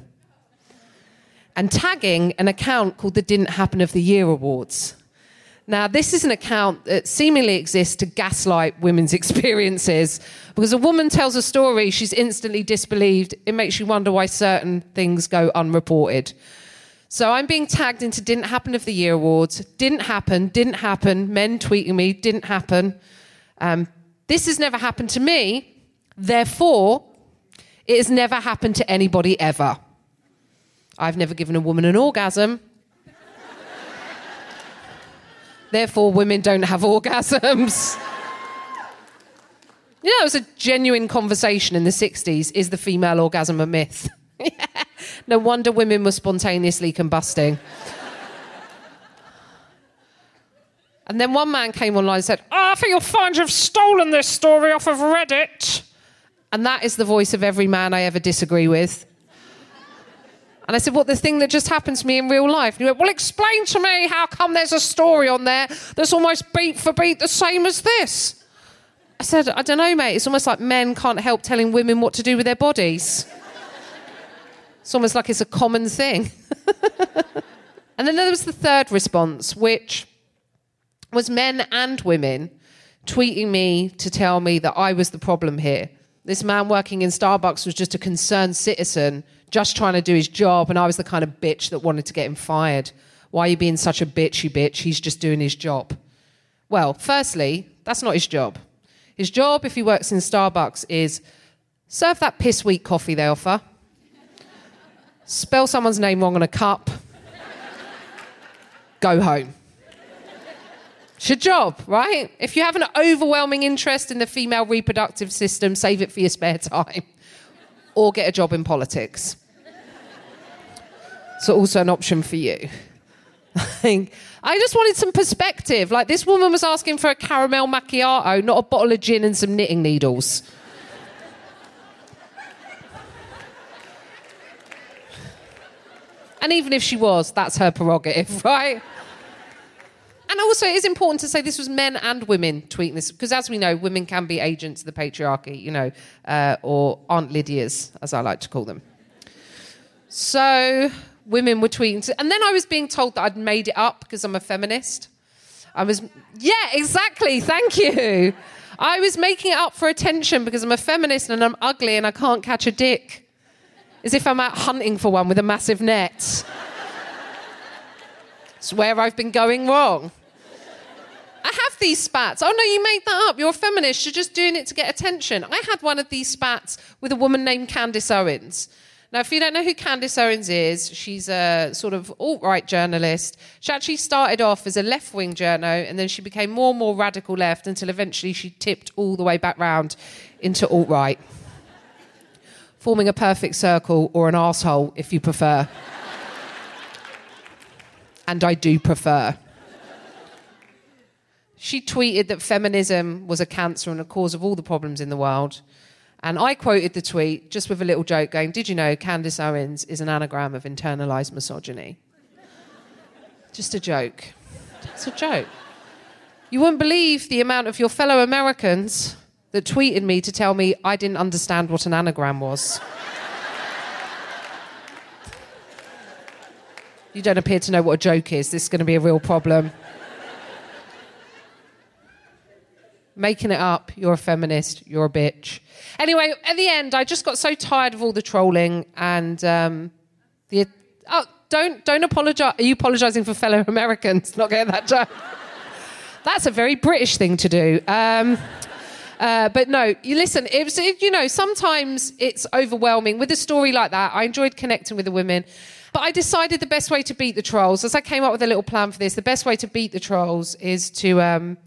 And tagging an account called the Didn't Happen of the Year Awards. Now, this is an account that seemingly exists to gaslight women's [laughs] experiences because a woman tells a story, she's instantly disbelieved. It makes you wonder why certain things go unreported. So I'm being tagged into Didn't Happen of the Year awards. Didn't happen, didn't happen. Men tweeting me, didn't happen. Um, this has never happened to me. Therefore, it has never happened to anybody ever. I've never given a woman an orgasm. Therefore, women don't have orgasms. [laughs] You know, it was a genuine conversation in the 60s is the female orgasm a myth? [laughs] no wonder women were spontaneously combusting. [laughs] and then one man came online and said, oh, I think you'll find you've stolen this story off of Reddit. And that is the voice of every man I ever disagree with. And I said, What, the thing that just happened to me in real life? And he went, Well, explain to me how come there's a story on there that's almost beat for beat the same as this? I said, I don't know, mate. It's almost like men can't help telling women what to do with their bodies. It's almost like it's a common thing. [laughs] and then there was the third response, which was men and women tweeting me to tell me that I was the problem here. This man working in Starbucks was just a concerned citizen just trying to do his job, and I was the kind of bitch that wanted to get him fired. Why are you being such a bitch, you bitch? He's just doing his job. Well, firstly, that's not his job. His job, if he works in Starbucks, is serve that piss weak coffee they offer, spell someone's name wrong on a cup, go home. It's your job, right? If you have an overwhelming interest in the female reproductive system, save it for your spare [laughs] time or get a job in politics. so, also an option for you. [laughs] I just wanted some perspective. Like, this woman was asking for a caramel macchiato, not a bottle of gin and some knitting needles. and even if she was, that's her prerogative, [laughs] right? And also, it is important to say this was men and women tweeting this, because as we know, women can be agents of the patriarchy, you know, uh, or Aunt Lydia's, as I like to call them. So, women were tweeting. To, and then I was being told that I'd made it up because I'm a feminist. I was, yeah, exactly, thank you. I was making it up for attention because I'm a feminist and I'm ugly and I can't catch a dick. As if I'm out hunting for one with a massive net. it's where I've been going wrong. I have these spats. Oh no, you made that up. You're a feminist. You're just doing it to get attention. I had one of these spats with a woman named Candace Owens. Now, if you don't know who Candace Owens is, she's a sort of alt right journalist. She actually started off as a left wing journo and then she became more and more radical left until eventually she tipped all the way back round into alt right, forming a perfect circle or an asshole if you prefer. and I do prefer she tweeted that feminism was a cancer and a cause of all the problems in the world. And I quoted the tweet just with a little joke going, Did you know Candace Owens is an anagram of internalized misogyny? just a joke. It's a joke. You wouldn't believe the amount of your fellow Americans that tweeted me to tell me I didn't understand what an anagram was. you don't appear to know what a joke is. This is going to be a real problem. Making it up. You're a feminist. You're a bitch. Anyway, at the end, I just got so tired of all the trolling and um, the. Oh, don't don't apologize. Are you apologizing for fellow [laughs] Americans not getting that joke? That's a very British thing to do. Um, uh, but no, you listen. It was, it, you know, sometimes it's overwhelming with a story like that. I enjoyed connecting with the women, but I decided the best way to beat the trolls, as I came up with a little plan for this, the best way to beat the trolls is to um,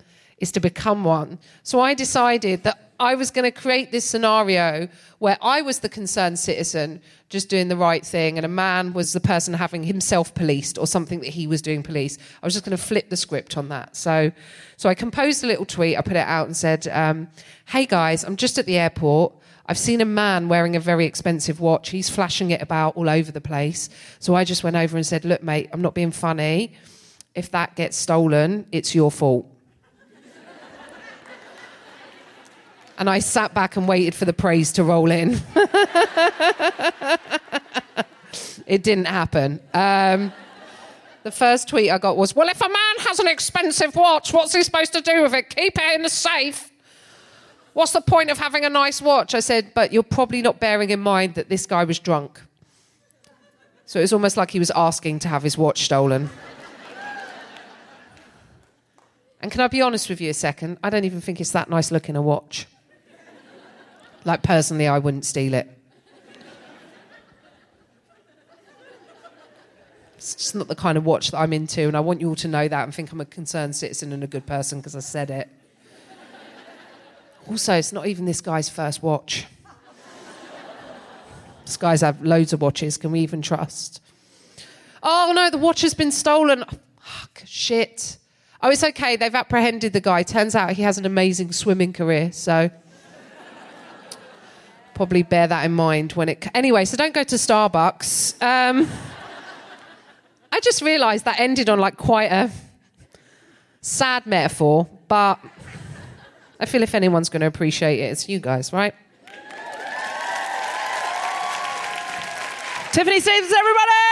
is to become one. So I decided that I was going to create this scenario where I was the concerned citizen just doing the right thing, and a man was the person having himself policed or something that he was doing police. I was just going to flip the script on that. So, so I composed a little tweet, I put it out and said, um, Hey guys, I'm just at the airport. I've seen a man wearing a very expensive watch. He's flashing it about all over the place. So I just went over and said, Look, mate, I'm not being funny. If that gets stolen, it's your fault. And I sat back and waited for the praise to roll in. [laughs] it didn't happen. Um, The first tweet I got was, Well, if a man has an expensive watch, what's he supposed to do with it? Keep it in the safe. What's the point of having a nice watch? I said, But you're probably not bearing in mind that this guy was drunk. So it was almost like he was asking to have his watch stolen. and can I be honest with you a second? I don't even think it's that nice looking a watch. Like, personally, I wouldn't steal it. It's just not the kind of watch that I'm into, and I want you all to know that and think I'm a concerned citizen and a good person because I said it. Also, it's not even this guy's first watch. This guy's have loads of watches. Can we even trust? Oh no, the watch has been stolen. Oh, fuck, shit. Oh, it's okay. They've apprehended the guy. Turns out he has an amazing swimming career, so probably bear that in mind when it. Anyway, so don't go to Starbucks. Um, I just realised that ended on like quite a sad metaphor, but I feel if anyone's going to appreciate it, it's you guys, right? Tiffany Stevenson, everybody!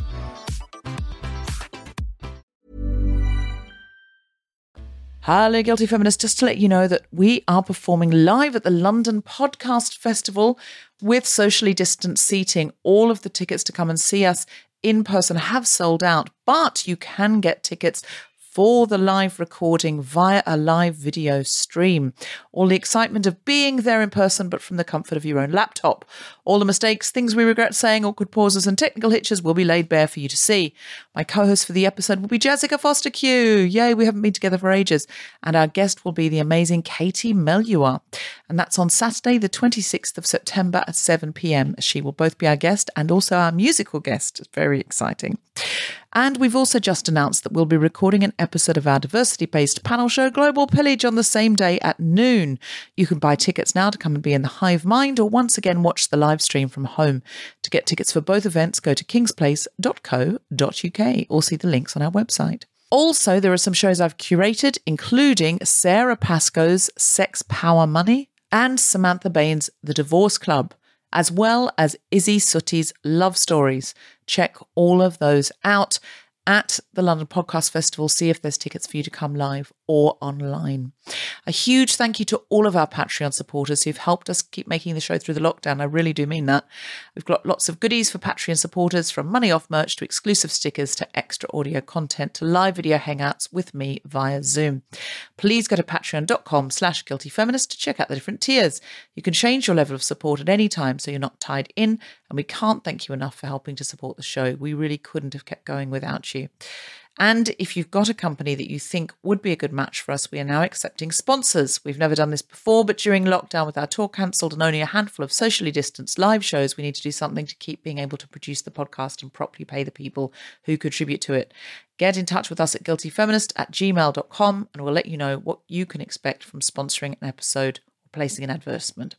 Hello, Guilty Feminists. Just to let you know that we are performing live at the London Podcast Festival with socially distanced seating. All of the tickets to come and see us in person have sold out, but you can get tickets for the live recording via a live video stream. All the excitement of being there in person, but from the comfort of your own laptop. All the mistakes, things we regret saying, awkward pauses, and technical hitches will be laid bare for you to see. My co host for the episode will be Jessica Fostekew. Yay, we haven't been together for ages. And our guest will be the amazing Katie Melua. And that's on Saturday, the 26th of September at 7 pm. She will both be our guest and also our musical guest. It's very exciting. And we've also just announced that we'll be recording an episode of our diversity based panel show, Global Pillage, on the same day at noon. You can buy tickets now to come and be in the hive mind or once again watch the live stream from home. To get tickets for both events, go to kingsplace.co.uk or see the links on our website. Also, there are some shows I've curated, including Sara Pascoe's Sex Power Money and Samantha Baines' The Divorce Club as well as Izzy Suttie's Love Stories. Check all of those out at the London Podcast Festival. See if there's tickets for you to come live or online. A huge thank you to all of our Patreon supporters who've helped us keep making the show through the lockdown. I really do mean that. We've got lots of goodies for Patreon supporters from money off merch to exclusive stickers to extra audio content to live video hangouts with me via Zoom. Please go to patreon.com slash guiltyfeminist to check out the different tiers. You can change your level of support at any time so you're not tied in, and we can't thank you enough for helping to support the show. We really couldn't have kept going without you. And if you've got a company that you think would be a good match for us, we are now accepting sponsors. We've never done this before, but during lockdown, with our tour cancelled and only a handful of socially distanced live shows, we need to do something to keep being able to produce the podcast and properly pay the people who contribute to it. Get in touch with us at guiltyfeminist at gmail.com and we'll let you know what you can expect from sponsoring an episode or placing an advertisement.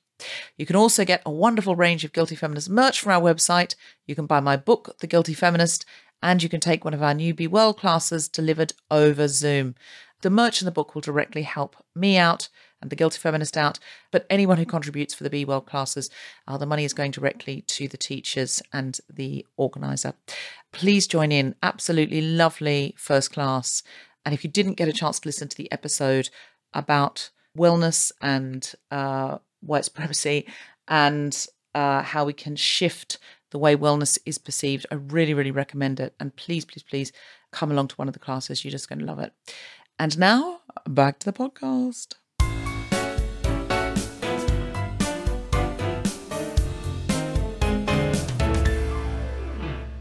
You can also get a wonderful range of Guilty Feminist merch from our website. You can buy my book, The Guilty Feminist, and you can take one of our new Be Well classes delivered over Zoom. The merch in the book will directly help me out and the Guilty Feminist out, but anyone who contributes for the Be Well classes, uh, the money is going directly to the teachers and the organizer. Please join in. Absolutely lovely first class. And if you didn't get a chance to listen to the episode about wellness and uh, white supremacy and uh, how we can shift the way wellness is perceived. I really, really recommend it. And please, please, please come along to one of the classes. You're just going to love it. And now back to the podcast.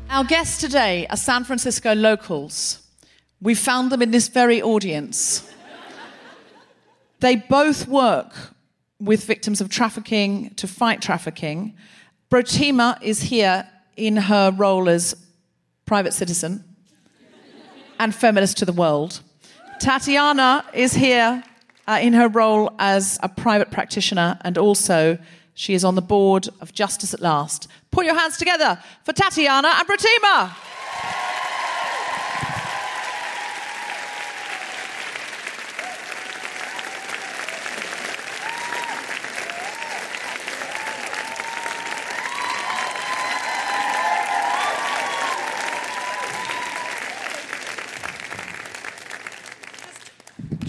Our guests today are San Francisco locals. We found them in this very audience. They both work with victims of trafficking to fight trafficking. Protima is here in her role as private citizen and feminist to the world. Tatiana is here uh, in her role as a private practitioner and also she is on the board of Justice at Last. Put your hands together for Tatiana and Protima.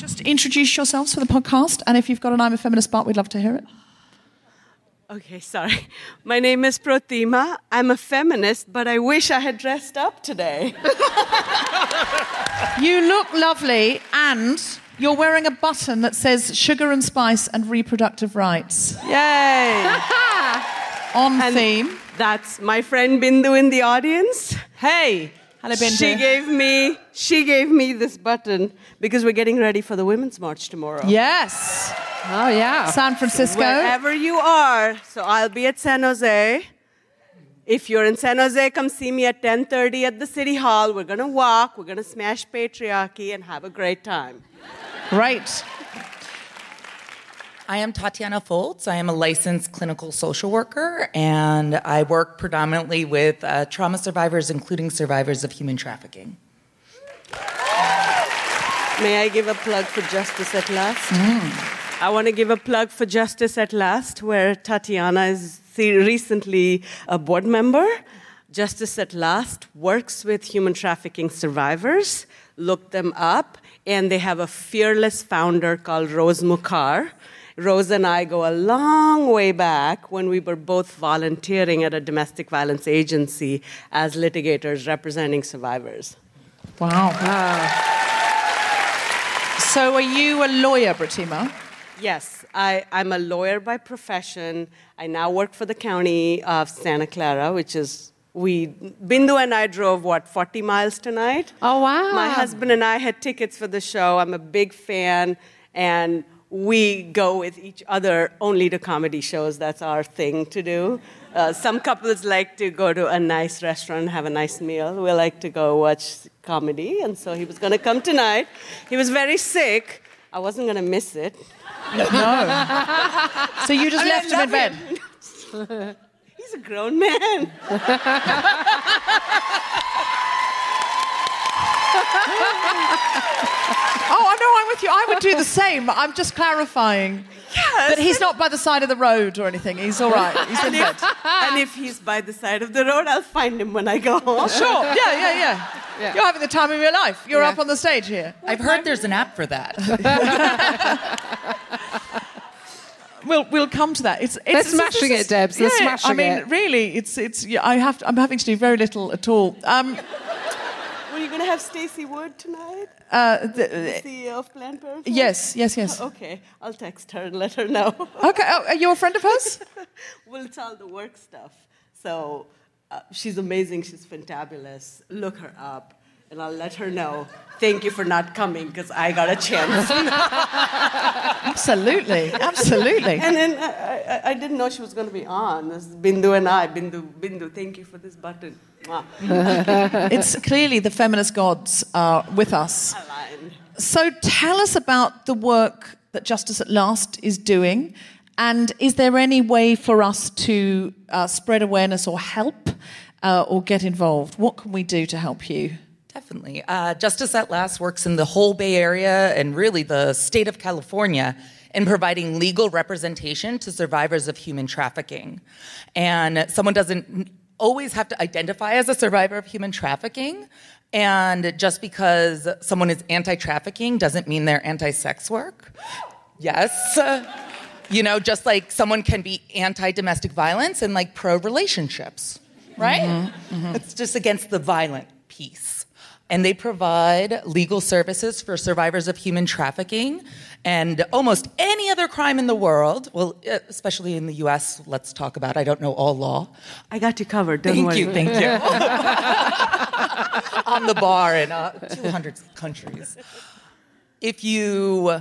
Just introduce yourselves for the podcast, and if you've got an I'm a Feminist part, we'd love to hear it. Okay, sorry. [laughs] My name is Protima. I'm a feminist, but I wish I had dressed up today. [laughs] You look lovely, and you're wearing a button that says sugar and spice and reproductive rights. Yay! [laughs] On And theme. That's my friend Bindu in the audience. Hey. She gave me she gave me this button because we're getting ready for the Women's March tomorrow. Yes. Oh, yeah. San Francisco. Wherever you are. So I'll be at San Jose. If you're in San Jose, come see me at 10:30 at the City Hall. We're gonna walk, we're gonna smash patriarchy and have a great time. Great. I am Tatiana Foltz. I am a licensed clinical social worker, and I work predominantly with uh, trauma survivors, including survivors of human trafficking. May I give a plug for Justice at Last? I want to give a plug for Justice at Last, where Tatiana is recently a board member. Justice at Last works with human trafficking survivors. Look them up, and they have a fearless founder called Rose Mukhar. Rose and I go a long way back when we were both volunteering at a domestic violence agency as litigators representing survivors. Wow. wow. So, are you a lawyer, Protima? Yes, I, I'm a lawyer by profession. I now work for the county of Santa Clara, which is we Bindu and I drove what 40 miles tonight. Oh, wow. My husband and I had tickets for the show. I'm a big fan, and we go with each other only to comedy shows. That's our thing to do. Uh, some couples like to go to a nice restaurant have a nice meal. We like to go watch comedy, and so he was going to come tonight. He was very sick. I wasn't going to miss it. No. [laughs] So you just I mean, left him in bed? [laughs] He's a grown man. [laughs] Oh, I know, I'm with you. I would do the same. I'm just clarifying that he's not by the side of the road or anything. He's all right. He's in and, bed. if, and if he's by the side of the road, I'll find him when I go home. Sure. [laughs] Yeah, yeah, yeah, Yeah. You're having the time of your life. You're Yeah. up on the stage here. I've heard there's an app for that. [laughs] We'll we'll come to that. It's, it's They're smashing this it, Debs. They're yeah, smashing I mean, it. really, it's it's. Yeah, I have. To, I'm having to do very little at all. Um, Were you going to have Stacey Wood tonight, uh, the the, CEO of Planned Parenthood? yes, yes, yes. [laughs] Okay, I'll text her and let her know. [laughs] Okay. Oh, are you a friend of hers? [laughs] well, it's all the work stuff. So uh, she's amazing. She's fantabulous. Look her up, and I'll let her know. Thank you for not coming because I got a chance. [laughs] Absolutely, absolutely. and then I, I, I didn't know she was going to be on. This Bindu and I. Bindu, Bindu, thank you for this button. [laughs] It's clearly the feminist gods are with us. Aligned. So tell us about the work that Justice at Last is doing, and is there any way for us to uh, spread awareness or help uh, or get involved? What can we do to help you? Definitely. Uh, Justice at Last works in the whole Bay Area and really the state of California in providing legal representation to survivors of human trafficking. And someone doesn't always have to identify as a survivor of human trafficking. And just because someone is anti trafficking doesn't mean they're anti sex work. Yes. [laughs] You know, just like someone can be anti domestic violence and like pro relationships, right? It's just against the violent piece. And they provide legal services for survivors of human trafficking and almost any other crime in the world. Well, especially in the US, let's talk about, I don't know all law. I got you covered. Don't Thank worry. you, thank you. [laughs] On the bar in uh, 200 countries. If you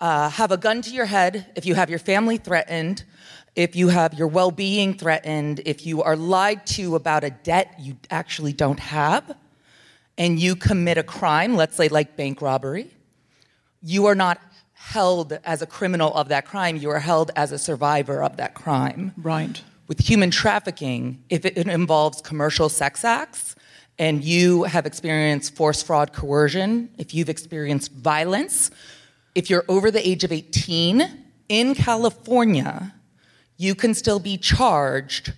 uh, have a gun to your head, if you have your family threatened, if you have your well being threatened, if you are lied to about a debt you actually don't have, and you commit a crime, let's say like bank robbery, you are not held as a criminal of that crime, you are held as a survivor of that crime. Right. With human trafficking, if it involves commercial sex acts, and you have experienced force, fraud, coercion, if you've experienced violence, if you're over the age of 18 in California, you can still be charged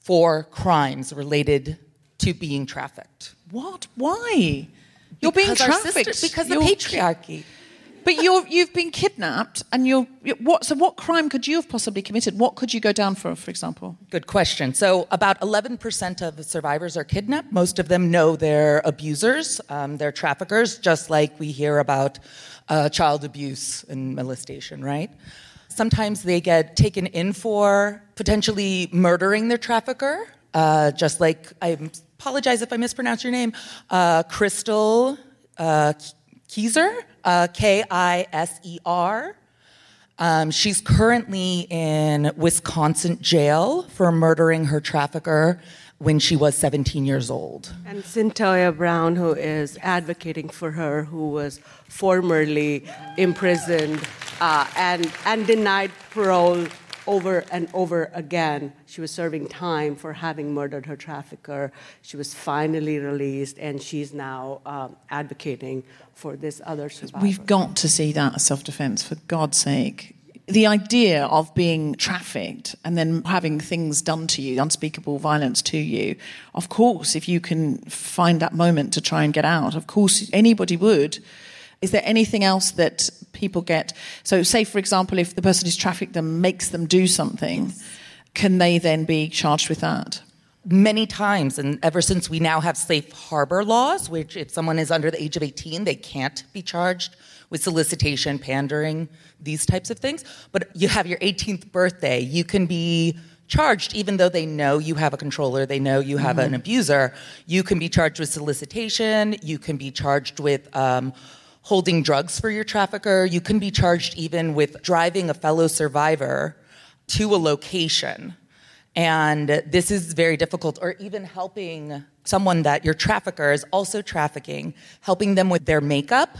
for crimes related to being trafficked. What? Why? You're being Because trafficked sister- because the patriarchy. But you're, you've been kidnapped, and you're you- what? So, what crime could you have possibly committed? What could you go down for, for example? Good question. So, about 11% of survivors are kidnapped. Most of them know their abusers, um, their traffickers, just like we hear about uh, child abuse and molestation, right? Sometimes they get taken in for potentially murdering their trafficker, uh, just like I apologize if I mispronounce your name, uh, Crystal uh, Keiser, uh, K I S E R. Um, she's currently in Wisconsin jail for murdering her trafficker when she was 17 years old. And Cynthia Brown, who is advocating for her, who was formerly imprisoned uh, and, and denied parole over and over again. She was serving time for having murdered her trafficker. She was finally released, and she's now um, advocating for this other survivor. We've got to see that as self defense, for God's sake. The idea of being trafficked and then having things done to you, unspeakable violence to you, of course, if you can find that moment to try and get out, of course, anybody would. Is there anything else that people get? So, say, for example, if the person who's trafficked them makes them do something, can they then be charged with that? Many times, and ever since we now have safe harbor laws, which if someone is under the age of 18, they can't be charged with solicitation, pandering, these types of things. But you have your 18th birthday, you can be charged even though they know you have a controller, they know you have Mhm. an abuser. You can be charged with solicitation, you can be charged with um, holding drugs for your trafficker, you can be charged even with driving a fellow survivor to a location. And this is very difficult, or even helping someone that your trafficker is also trafficking, helping them with their makeup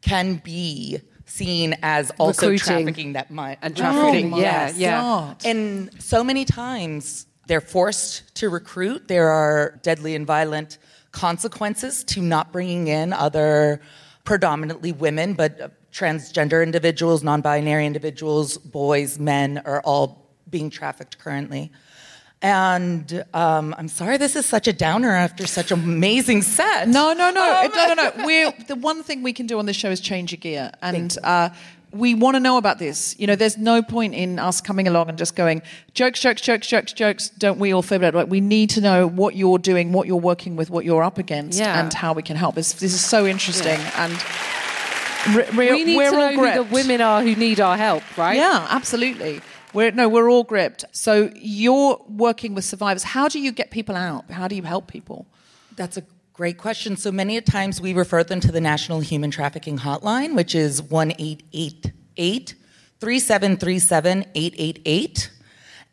can be seen as also Recruiting trafficking that might and trafficking, Oh, yeah, yes. yeah. And so many times they're forced to recruit. There are deadly and violent consequences to not bringing in other predominantly women, but uh, transgender individuals, non binary individuals, boys, men are all being trafficked currently. And um, I'm sorry, this is such a downer after such an amazing set. No, no, no, Um, no, no, no. [laughs] We're the one thing we can do on this show is change your gear, and uh, we want to know about this. You know, there's no point in us coming along and just going jokes, jokes, jokes, jokes, jokes. Don't we all feel that? Like, we need to know what you're doing, what you're working with, what you're up against, Yeah. and how we can help. This, this is so interesting, and re- re- we need we're to all know who the women are who need our help, right? Yeah, absolutely. We're, no, we're all gripped. So you're working with survivors. How do you get people out? How do you help people? That's a great question. So many times we refer them to the National Human Trafficking Hotline, which is 1 3737 888.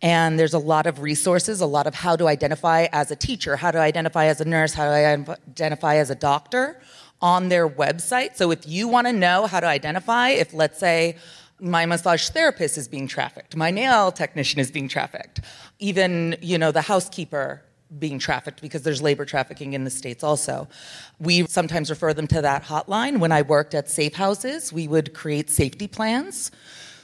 And there's a lot of resources, a lot of how to identify as a teacher, how to identify as a nurse, how to identify as a doctor on their website. So if you want to know how to identify, if let's say my massage therapist is being trafficked, my nail technician is being trafficked, even, you know, the housekeeper being trafficked because there's labor trafficking in the states also. We sometimes refer them to that hotline. When I worked at safe houses, we would create safety plans.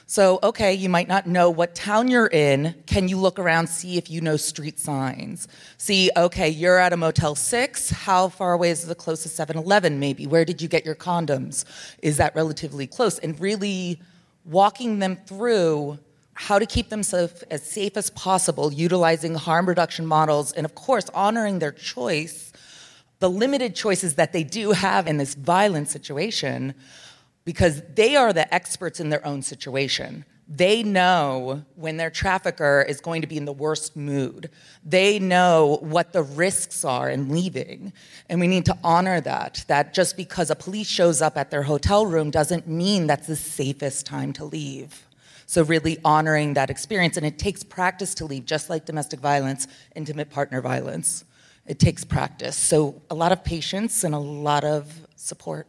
So, okay, you might not know what town you're in. Can you look around, see if you know street signs? See, okay, you're at a Motel 6. How far away is the closest 7 Eleven, maybe? Where did you get your condoms? Is that relatively close? And really walking them through how to keep themselves as safe as possible, utilizing harm reduction models, and of course, honoring their choice, the limited choices that they do have in this violent situation, because they are the experts in their own situation. They know when their trafficker is going to be in the worst mood. They know what the risks are in leaving. And we need to honor that. That just because a police shows up at their hotel room doesn't mean that's the safest time to leave. So, really honoring that experience. And it takes practice to leave, just like domestic violence, intimate partner violence. It takes practice. So, a lot of patience and a lot of support.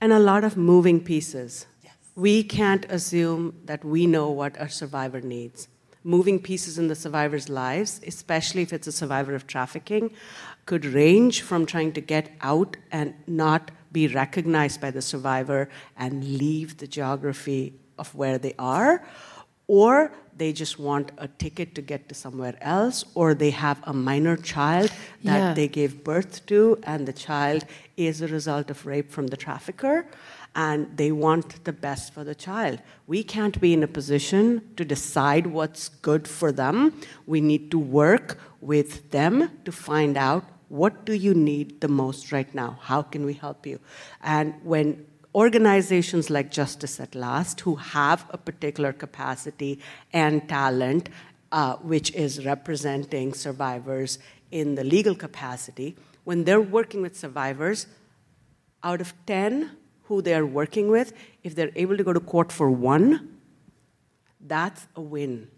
And a lot of moving pieces. Yes. We can't assume that we know what a survivor needs. Moving pieces in the survivor's lives, especially if it's a survivor of trafficking, could range from trying to get out and not be recognized by the survivor and leave the geography of where they are, or they just want a ticket to get to somewhere else, or they have a minor child that Yeah. they gave birth to, and the child is a result of rape from the trafficker, and they want the best for the child. We can't be in a position to decide what's good for them. We need to work with them to find out what do you need the most right now? How can we help you? And when organizations like Justice at Last, who have a particular capacity and talent, uh, which is representing survivors in the legal capacity, when they're working with survivors, out of 10 who they are working with, if they're able to go to court for one, that's a win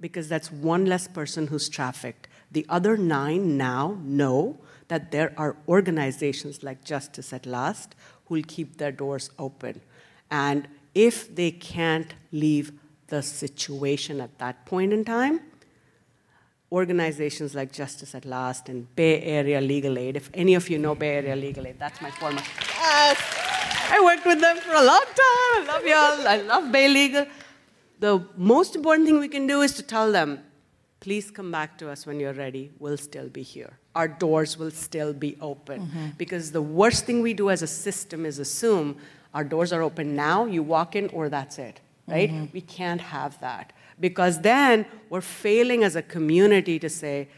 because that's one less person who's trafficked. The other nine now know that there are organizations like Justice at Last who will keep their doors open. And if they can't leave the situation at that point in time, organizations like Justice at Last and Bay Area Legal Aid, if any of you know Bay Area Legal Aid, that's my former. Yes! I worked with them for a long time. I love y'all. I love Bay Legal. The most important thing we can do is to tell them, please come back to us when you're ready. We'll still be here. Our doors will still be open. Mhm. Because the worst thing we do as a system is assume our doors are open now, you walk in, or that's it, right? Mhm. We can't have that. Because then we're failing as a community to say,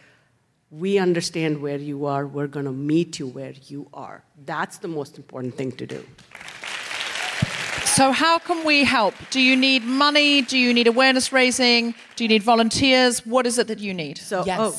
we understand where you are, we're going to meet you where you are. That's the most important thing to do. So, how can we help? Do you need money? Do you need awareness raising? Do you need volunteers? What is it that you need? So, oh, um,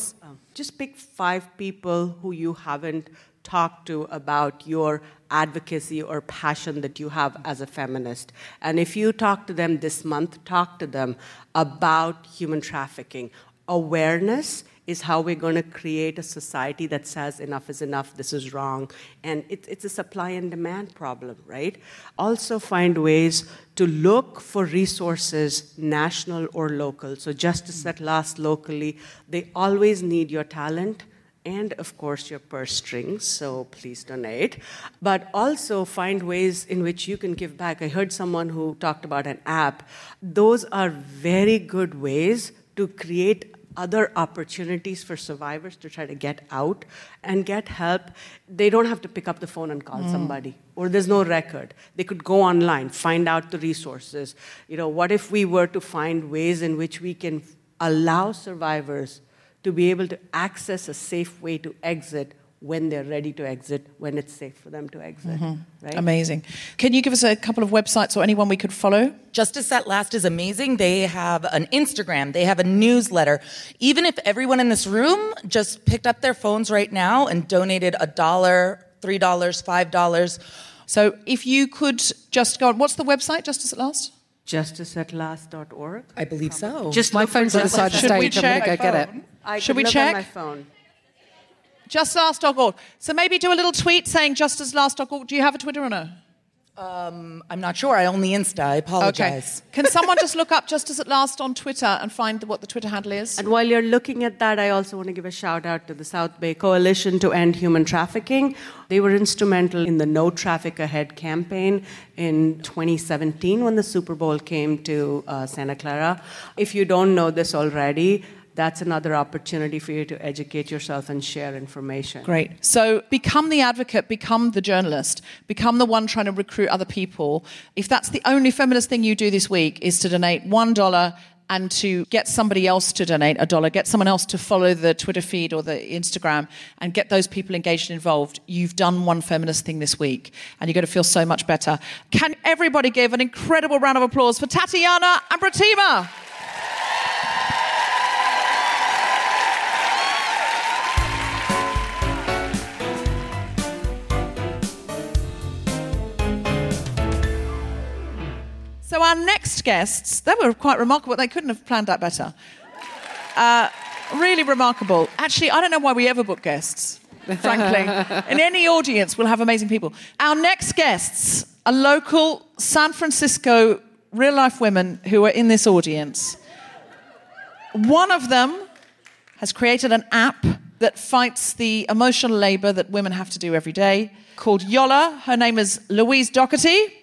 just pick five people who you haven't talked to about your advocacy or passion that you have as a feminist. And if you talk to them this month, talk to them about human trafficking. Awareness is how we're going to create a society that says enough is enough, this is wrong. And it, it's a supply and demand problem, right? Also, find ways to look for resources, national or local. So, Justice that lasts locally, they always need your talent and of course your purse strings, so please donate. But also find ways in which you can give back. I heard someone who talked about an app. Those are very good ways to create other opportunities for survivors to try to get out and get help. They don't have to pick up the phone and call Mm. somebody, or there's no record. They could go online, find out the resources. You know, what if we were to find ways in which we can allow survivors to be able to access a safe way to exit when they're ready to exit, when it's safe for them to exit. Mhm. Right? Amazing. Can you give us a couple of websites or anyone we could follow? Justice at Last is amazing. They have an Instagram, they have a newsletter. Even if everyone in this room just picked up their phones right now and donated a dollar, three dollars, five dollars. So if you could just go on, what's the website, Justice at Last? justiceatlast.org. I believe so. Just My phone's on the side of the stage. I'm gonna go get it. I Should could we look check? my phone. JustLast.org. So maybe do a little tweet saying just as last JustAsLast.org. Do you have a Twitter or no? Um, I'm not sure. I only Insta. I apologize. Okay. Can someone just look up Just As at Last on Twitter and find what the Twitter handle is? And while you're looking at that, I also want to give a shout out to the South Bay Coalition to End Human Trafficking. They were instrumental in the No Traffic Ahead campaign in 2017 when the Super Bowl came to uh, Santa Clara. If you don't know this already, that's another opportunity for you to educate yourself and share information. Great. So become the advocate, become the journalist, become the one trying to recruit other people. If that's the only feminist thing you do this week is to donate $1 and to get somebody else to donate a dollar, get someone else to follow the Twitter feed or the Instagram and get those people engaged and involved, you've done one feminist thing this week and you're going to feel so much better. Can everybody give an incredible round of applause for Tatiana and Protima? So our next guests, they were quite remarkable. They couldn't have planned that better. Uh, really remarkable. Actually, I don't know why we ever book guests, frankly. [laughs] In any audience, we'll have amazing people. Our next guests are local San Francisco real life women who are in this audience. One of them has created an app that fights the emotional labor that women have to do every day called Yoller. Her name is Louise Doherty.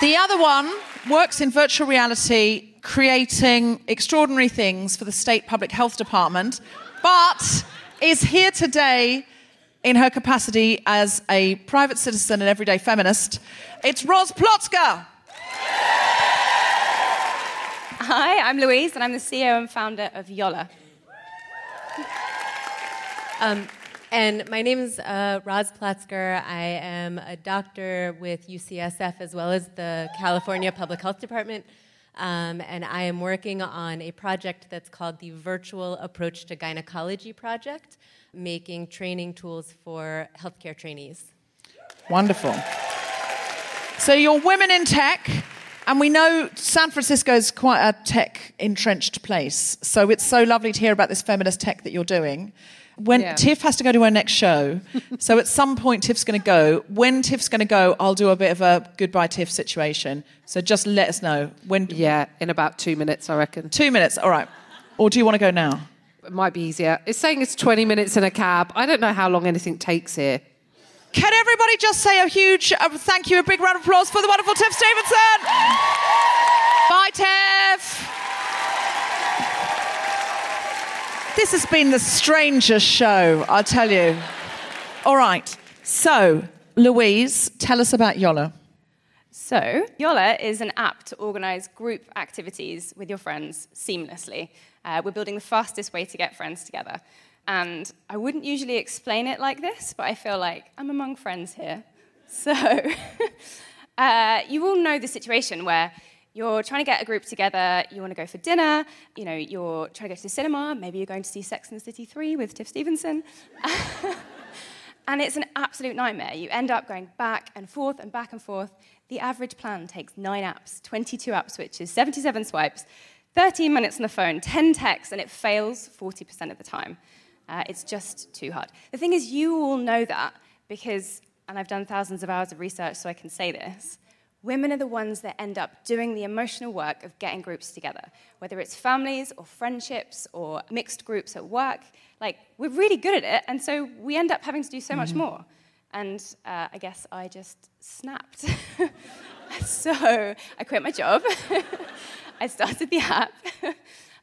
The other one works in virtual reality, creating extraordinary things for the state public health department, but is here today in her capacity as a private citizen and everyday feminist. It's Roz Plotzker. Hi, I'm Louise, and I'm the CEO and founder of Yoller. Um, and my name is uh, Roz Plotzker. I am a doctor with UCSF as well as the California Public Health Department. Um, and I am working on a project that's called the Virtual Approach to Gynecology Project, making training tools for healthcare trainees. Wonderful. So you're women in tech, and we know San Francisco is quite a tech entrenched place. So it's so lovely to hear about this feminist tech that you're doing. When Yeah. Tiff has to go to her next show, so at some point Tiff's going to go. When Tiff's going to go, I'll do a bit of a goodbye Tiff situation. So just let us know when. Yeah, in about two minutes, I reckon. Two minutes, all right. Or do you want to go now? It might be easier. It's saying it's 20 minutes in a cab. I don't know how long anything takes here. Can everybody just say a huge uh, thank you, a big round of applause for the wonderful Tiff Stevenson? Bye, Tiff. This has been the strangest show, I'll tell you. All right, so Louise, tell us about Yoller. So, Yoller is an app to organize group activities with your friends seamlessly. Uh, we're building the fastest way to get friends together. And I wouldn't usually explain it like this, but I feel like I'm among friends here. So, [laughs] uh, you all know the situation where you're trying to get a group together, you want to go for dinner, you know, you're trying to go to the cinema, maybe you're going to see Sex and the City 3 with Tiff Stevenson. [laughs] And it's an absolute nightmare. You end up going back and forth and back and forth. The average plan takes nine apps, 22 app switches, 77 swipes, 13 minutes on the phone, 10 texts, and it fails 40% of the time. Uh, it's just too hard. The thing is, you all know that because, and I've done thousands of hours of research so I can say this, women are the ones that end up doing the emotional work of getting groups together, whether it's families or friendships or mixed groups at work. Like, we're really good at it, and so we end up having to do so much Mhm. more. And uh, I guess I just snapped. [laughs] so I quit my job. [laughs] I started the app. [laughs]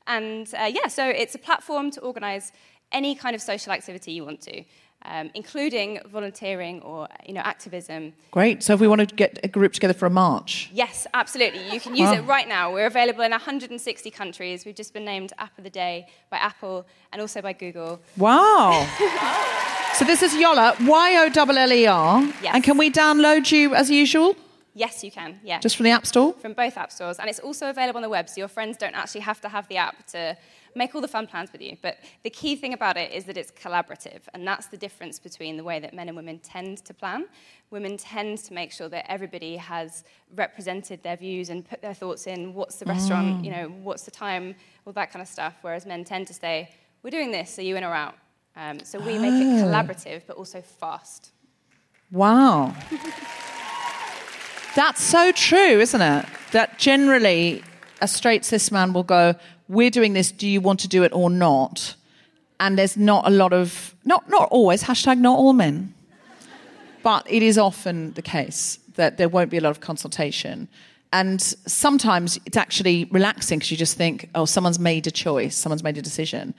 and uh, yeah, so it's a platform to organize any kind of social activity you want to, um, including volunteering or you know, activism. Great. So if we want to get a group together for a march, Yes, absolutely. You can use Wow. it right now. We're available in 160 countries. We've just been named App of the Day by Apple and also by Google. wow. [laughs] so this is Yoller, Y O L L E R. Yes. And can we download you as usual? Yes, you can. Yeah. Just from the App Store? From both app stores. And it's also available on the web, so your friends don't actually have to have the app to make all the fun plans with you. But the key thing about it is that it's collaborative. And that's the difference between the way that men and women tend to plan. Women tend to make sure that everybody has represented their views and put their thoughts in what's the restaurant, Mm. you know, what's the time, all that kind of stuff. Whereas men tend to say, we're doing this, are you in or out? Um, so we make it Oh. collaborative, but also fast. Wow. That's so true, isn't it? That generally a straight cis man will go, We're doing this, do you want to do it or not? And there's not a lot of, not, not always, hashtag not all men, but it is often the case that there won't be a lot of consultation. And sometimes it's actually relaxing because you just think, oh, someone's made a choice, someone's made a decision.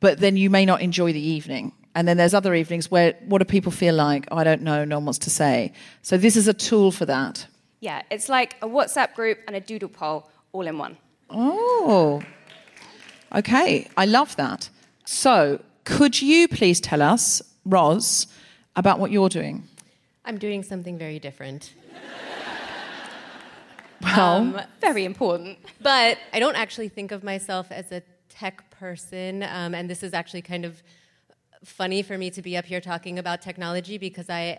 But then you may not enjoy the evening. And then there's other evenings where what do people feel like? Oh, I don't know, no one wants to say. So this is a tool for that. Yeah, it's like a WhatsApp group and a doodle poll all in one. Oh, okay. I love that. So, could you please tell us, Roz, about what you're doing? I'm doing something very different. Well, very important. But I don't actually think of myself as a tech person, um, and this is actually kind of funny for me to be up here talking about technology because I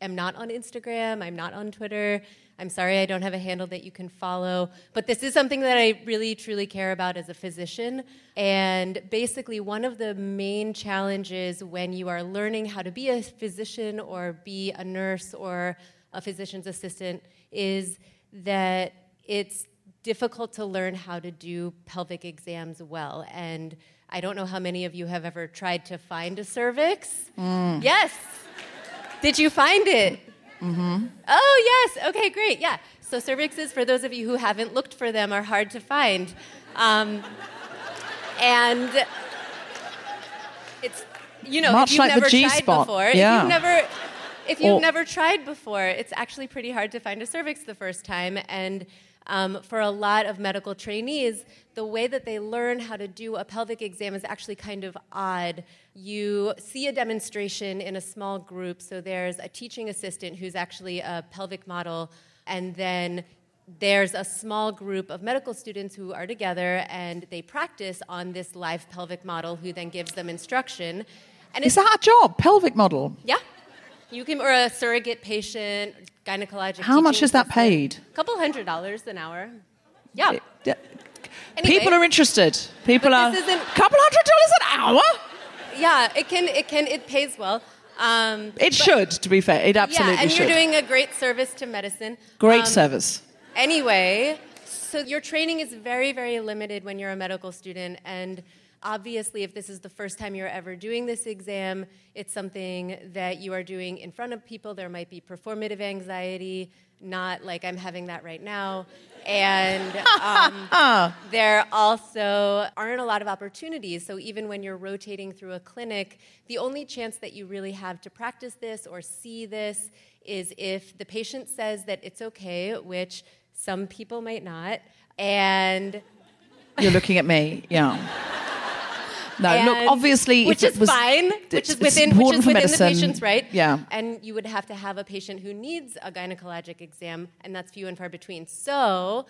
am not on Instagram, I'm not on Twitter. I'm sorry I don't have a handle that you can follow, but this is something that I really truly care about as a physician. And basically, one of the main challenges when you are learning how to be a physician or be a nurse or a physician's assistant is that it's difficult to learn how to do pelvic exams well. And I don't know how many of you have ever tried to find a cervix. Mm. Yes. Did you find it? Mm-hmm. Oh, yes. Okay, great. Yeah. So, cervixes, for those of you who haven't looked for them, are hard to find. Um, and it's, you know, Much if you've like never tried before, Yeah. if you've never. If you've Or- never tried before, it's actually pretty hard to find a cervix the first time. And um, for a lot of medical trainees, the way that they learn how to do a pelvic exam is actually kind of odd. You see a demonstration in a small group, so there's a teaching assistant who's actually a pelvic model, and then there's a small group of medical students who are together and they practice on this live pelvic model who then gives them instruction. And Is that a job? Pelvic model? yeah. You can, or a surrogate patient, gynecologic. How much is that paid? A couple hundred dollars an hour. Yeah. Yeah. Anyway. People are interested. People But are. this isn't- couple hundred dollars an hour? Yeah, it can, it can, it pays well. Um, It but- should, to be fair. It absolutely should. Yeah, and should. you're doing a great service to medicine. Great Um, service. Anyway, so your training is very, very limited when you're a medical student, and obviously, if this is the first time you're ever doing this exam, it's something that you are doing in front of people. There might be performative anxiety, not like I'm having that right now. And um, [laughs] there also aren't a lot of opportunities. So even when you're rotating through a clinic, the only chance that you really have to practice this or see this is if the patient says that it's okay, which some people might not, and You're looking at me, yeah. [laughs] No, look, obviously, which is was- fine, which is within, which is within medicine. the patient's right. Yeah. and you would have to have a patient who needs a gynecologic exam, and that's few and far between. So,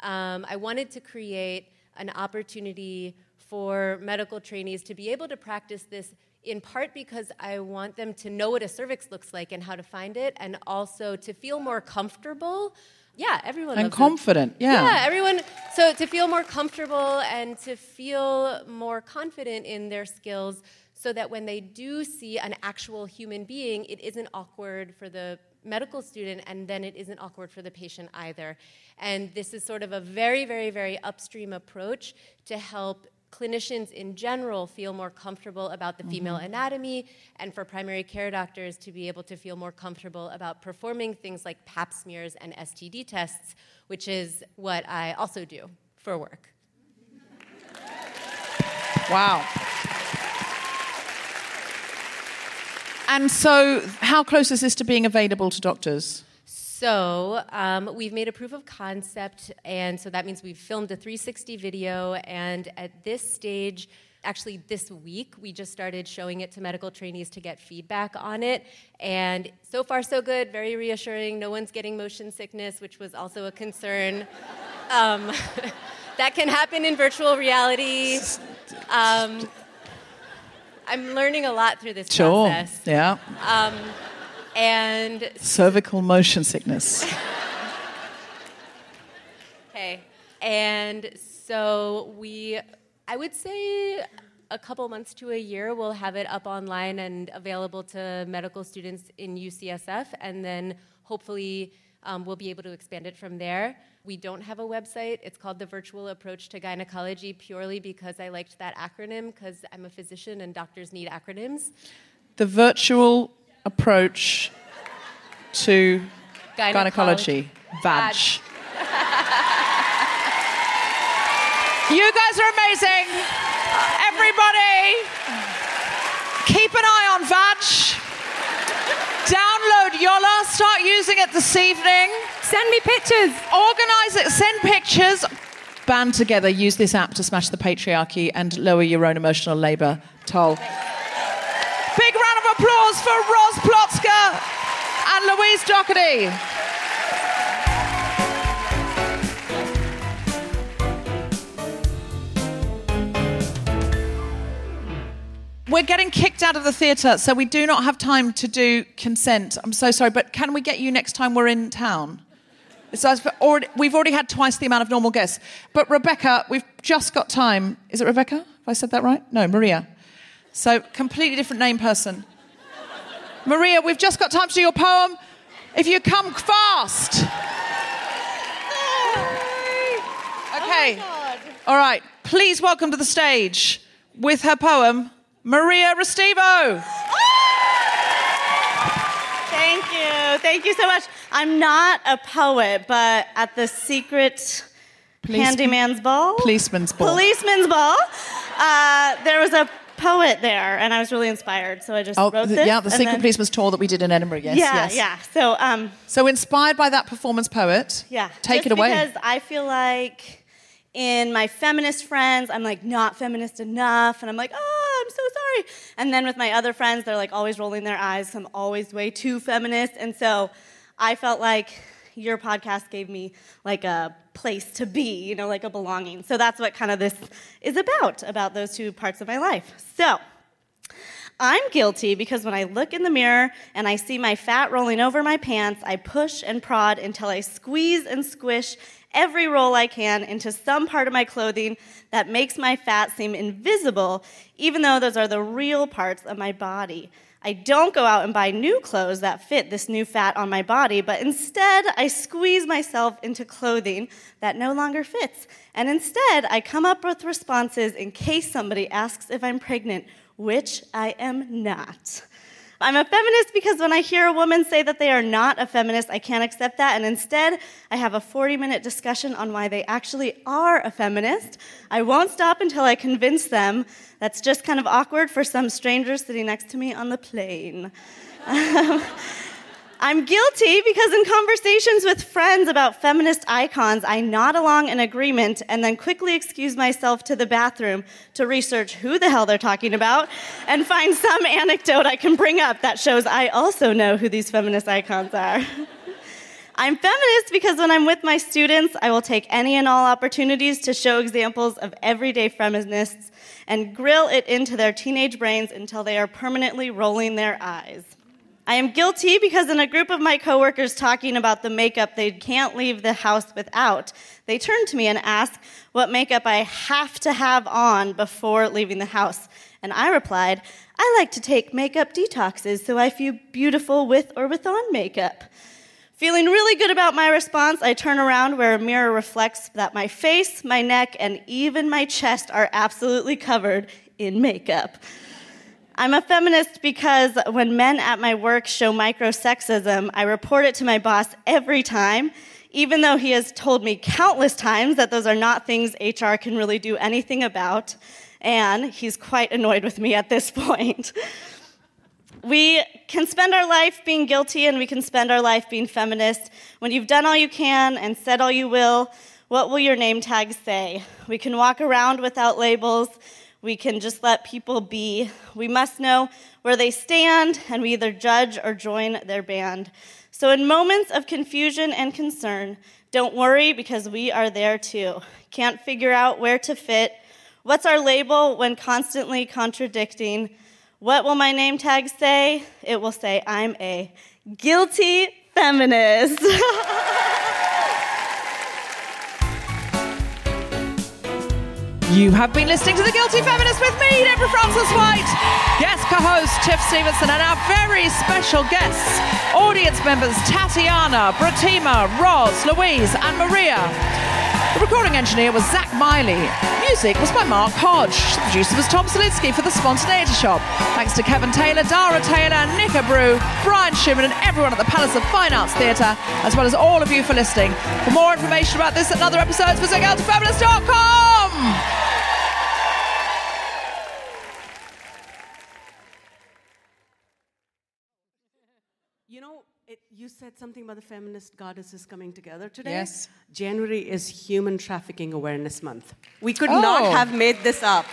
um, I wanted to create an opportunity for medical trainees to be able to practice this. In part because I want them to know what a cervix looks like and how to find it, and also to feel more comfortable. Yeah, everyone And loves it. confident, yeah. Yeah, everyone. So to feel more comfortable and to feel more confident in their skills, so that when they do see an actual human being, it isn't awkward for the medical student, and then it isn't awkward for the patient either. And this is sort of a very, very, very upstream approach to help clinicians in general feel more comfortable about the female Mhm. anatomy, and for primary care doctors to be able to feel more comfortable about performing things like pap smears and STD tests, which is what I also do for work. Wow. And so, how close is this to being available to doctors? So um, we've made a proof of concept, and so that means we've filmed a 360 video. And at this stage, actually this week, we just started showing it to medical trainees to get feedback on it. And so far, so good, very reassuring. No one's getting motion sickness, which was also a concern. [laughs] Um, [laughs] that can happen in virtual reality. Um, I'm learning a lot through this Sure. process. Yeah. And Cervical motion sickness. Okay. And so we, I would say a couple months to a year, we'll have it up online and available to medical students in UCSF. And then hopefully um, we'll be able to expand it from there. We don't have a website. It's called the Virtual Approach to Gynecology purely because I liked that acronym because I'm a physician and doctors need acronyms. the virtual approach to Gynecology. gynecology. VAG. You guys are amazing. Everybody, keep an eye on VAG. Download Yoller. Start using it this evening. Send me pictures. Organise it. Send pictures. Band together. Use this app to smash the patriarchy and lower your own emotional labour toll. Big round applause for Roz Plotzker and Louise Doherty. We're getting kicked out of the theatre, so we do not have time to do consent. I'm so sorry, but can we get you next time we're in town? So already, we've already had twice the amount of normal guests. But Rebecca, we've just got time. Is it Rebecca? Have I said that right? No, Maria. So completely different name person. Maria, we've just got time to do your poem. If you come fast. Okay. All right. Please welcome to the stage with her poem, Maria Restivo. Thank you. Thank you so much. I'm not a poet, but at the secret Policeman- handyman's ball, Policeman's ball. policeman's ball, uh, there was a poet there, and I was really inspired. So I just Oh, wrote this. yeah, the Secret then- Policeman's tour that we did in Edinburgh. Yes, yeah, yes. yeah. So, um, So inspired by that performance poet. yeah. Take it away. Because I feel like in my feminist friends, I'm like not feminist enough, and I'm like, oh, I'm so sorry. And then with my other friends, they're like always rolling their eyes. I'm always way too feminist, and so I felt like your podcast gave me like a place to be, you know, like a belonging. So that's what kind of this is about, about those two parts of my life. So. I'm guilty because when I look in the mirror and I see my fat rolling over my pants, I push and prod until I squeeze and squish every roll I can into some part of my clothing that makes my fat seem invisible, even though those are the real parts of my body. I don't go out and buy new clothes that fit this new fat on my body, but instead I squeeze myself into clothing that no longer fits. And instead, I come up with responses in case somebody asks if I'm pregnant, which I am not. I'm a feminist because when I hear a woman say that they are not a feminist, I can't accept that. And instead, I have a 40 minute discussion on why they actually are a feminist. I won't stop until I convince them. That's just kind of awkward for some stranger sitting next to me on the plane. [laughs] Um, I'm guilty because in conversations with friends about feminist icons, I nod along in agreement and then quickly excuse myself to the bathroom to research who the hell they're talking about and find some anecdote I can bring up that shows I also know who these feminist icons are. [laughs] I'm feminist because when I'm with my students, I will take any and all opportunities to show examples of everyday feminists and grill it into their teenage brains until they are permanently rolling their eyes. I am guilty because in a group of my coworkers talking about the makeup they can't leave the house without, they turned to me and asked what makeup I have to have on before leaving the house. And I replied, I like to take makeup detoxes so I feel beautiful with or without makeup. Feeling really good about my response, I turn around where a mirror reflects that my face, my neck, and even my chest are absolutely covered in makeup. I'm a feminist because when men at my work show microsexism, I report it to my boss every time, even though he has told me countless times that those are not things HR can really do anything about. And he's quite annoyed with me at this [laughs] point. We can spend our life being guilty and we can spend our life being feminist. When you've done all you can and said all you will, what will your name tag say? We can walk around without labels. We can just let people be. We must know where they stand, and we either judge or join their band. So, in moments of confusion and concern, don't worry because we are there too. Can't figure out where to fit. What's our label when constantly contradicting? What will my name tag say? It will say, I'm a guilty feminist. [laughs] You have been listening to The Guilty Feminist with me, Deborah Frances-White, guest co-host Tiff Stevenson, and our very special guests, audience members Tatiana, Protima, Roz, Louise, and Maria. The recording engineer was Zach Miley. Music was by Mark Hodge. The producer was Tom Solinsky for The Spontaneity Shop. Thanks to Kevin Taylor, Dara Taylor, Nick Abreu, Brian Schumann, and everyone at the Palace of Fine Arts Theatre, as well as all of you for listening. For more information about this and other episodes, visit guiltyfeminist.com. You said something about the feminist goddesses coming together today. Yes. January is Human Trafficking Awareness Month. We could Oh. not have made this up.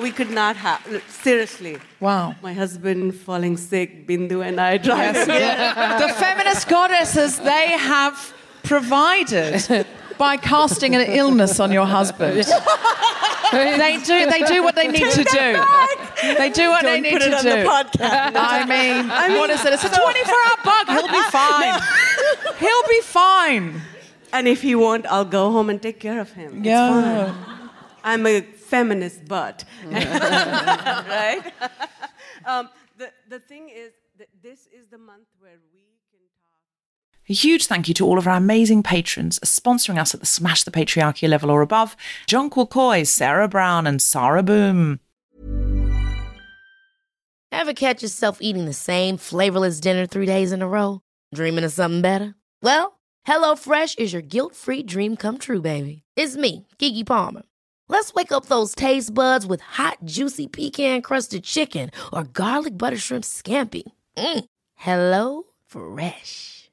We could not have. Seriously. Wow. My husband falling sick, Bindu and I driving. Yes. the feminist goddesses they have provided [laughs] by casting an illness on your husband. [laughs] they do. They do what they need to do. They do what they Don't need put to it on do. the podcast. I mean, I mean, what is it? It's a 24-hour bug. He'll be [laughs] fine. He'll be fine. And if he won't, I'll go home and take care of him. It's Yeah. fine. I'm a feminist butt. [laughs] right? um, the, the thing is, that this is the month where A huge thank you to all of our amazing patrons sponsoring us at the Smash the Patriarchy level or above John Quilcoy, Sarah Brown, and Sarah Boom. Ever catch yourself eating the same flavorless dinner three days in a row? Dreaming of something better? Well, HelloFresh is your guilt free dream come true, baby. It's me, Keke Palmer. Let's wake up those taste buds with hot, juicy pecan crusted chicken or garlic butter shrimp scampi. Mm. Hello Fresh.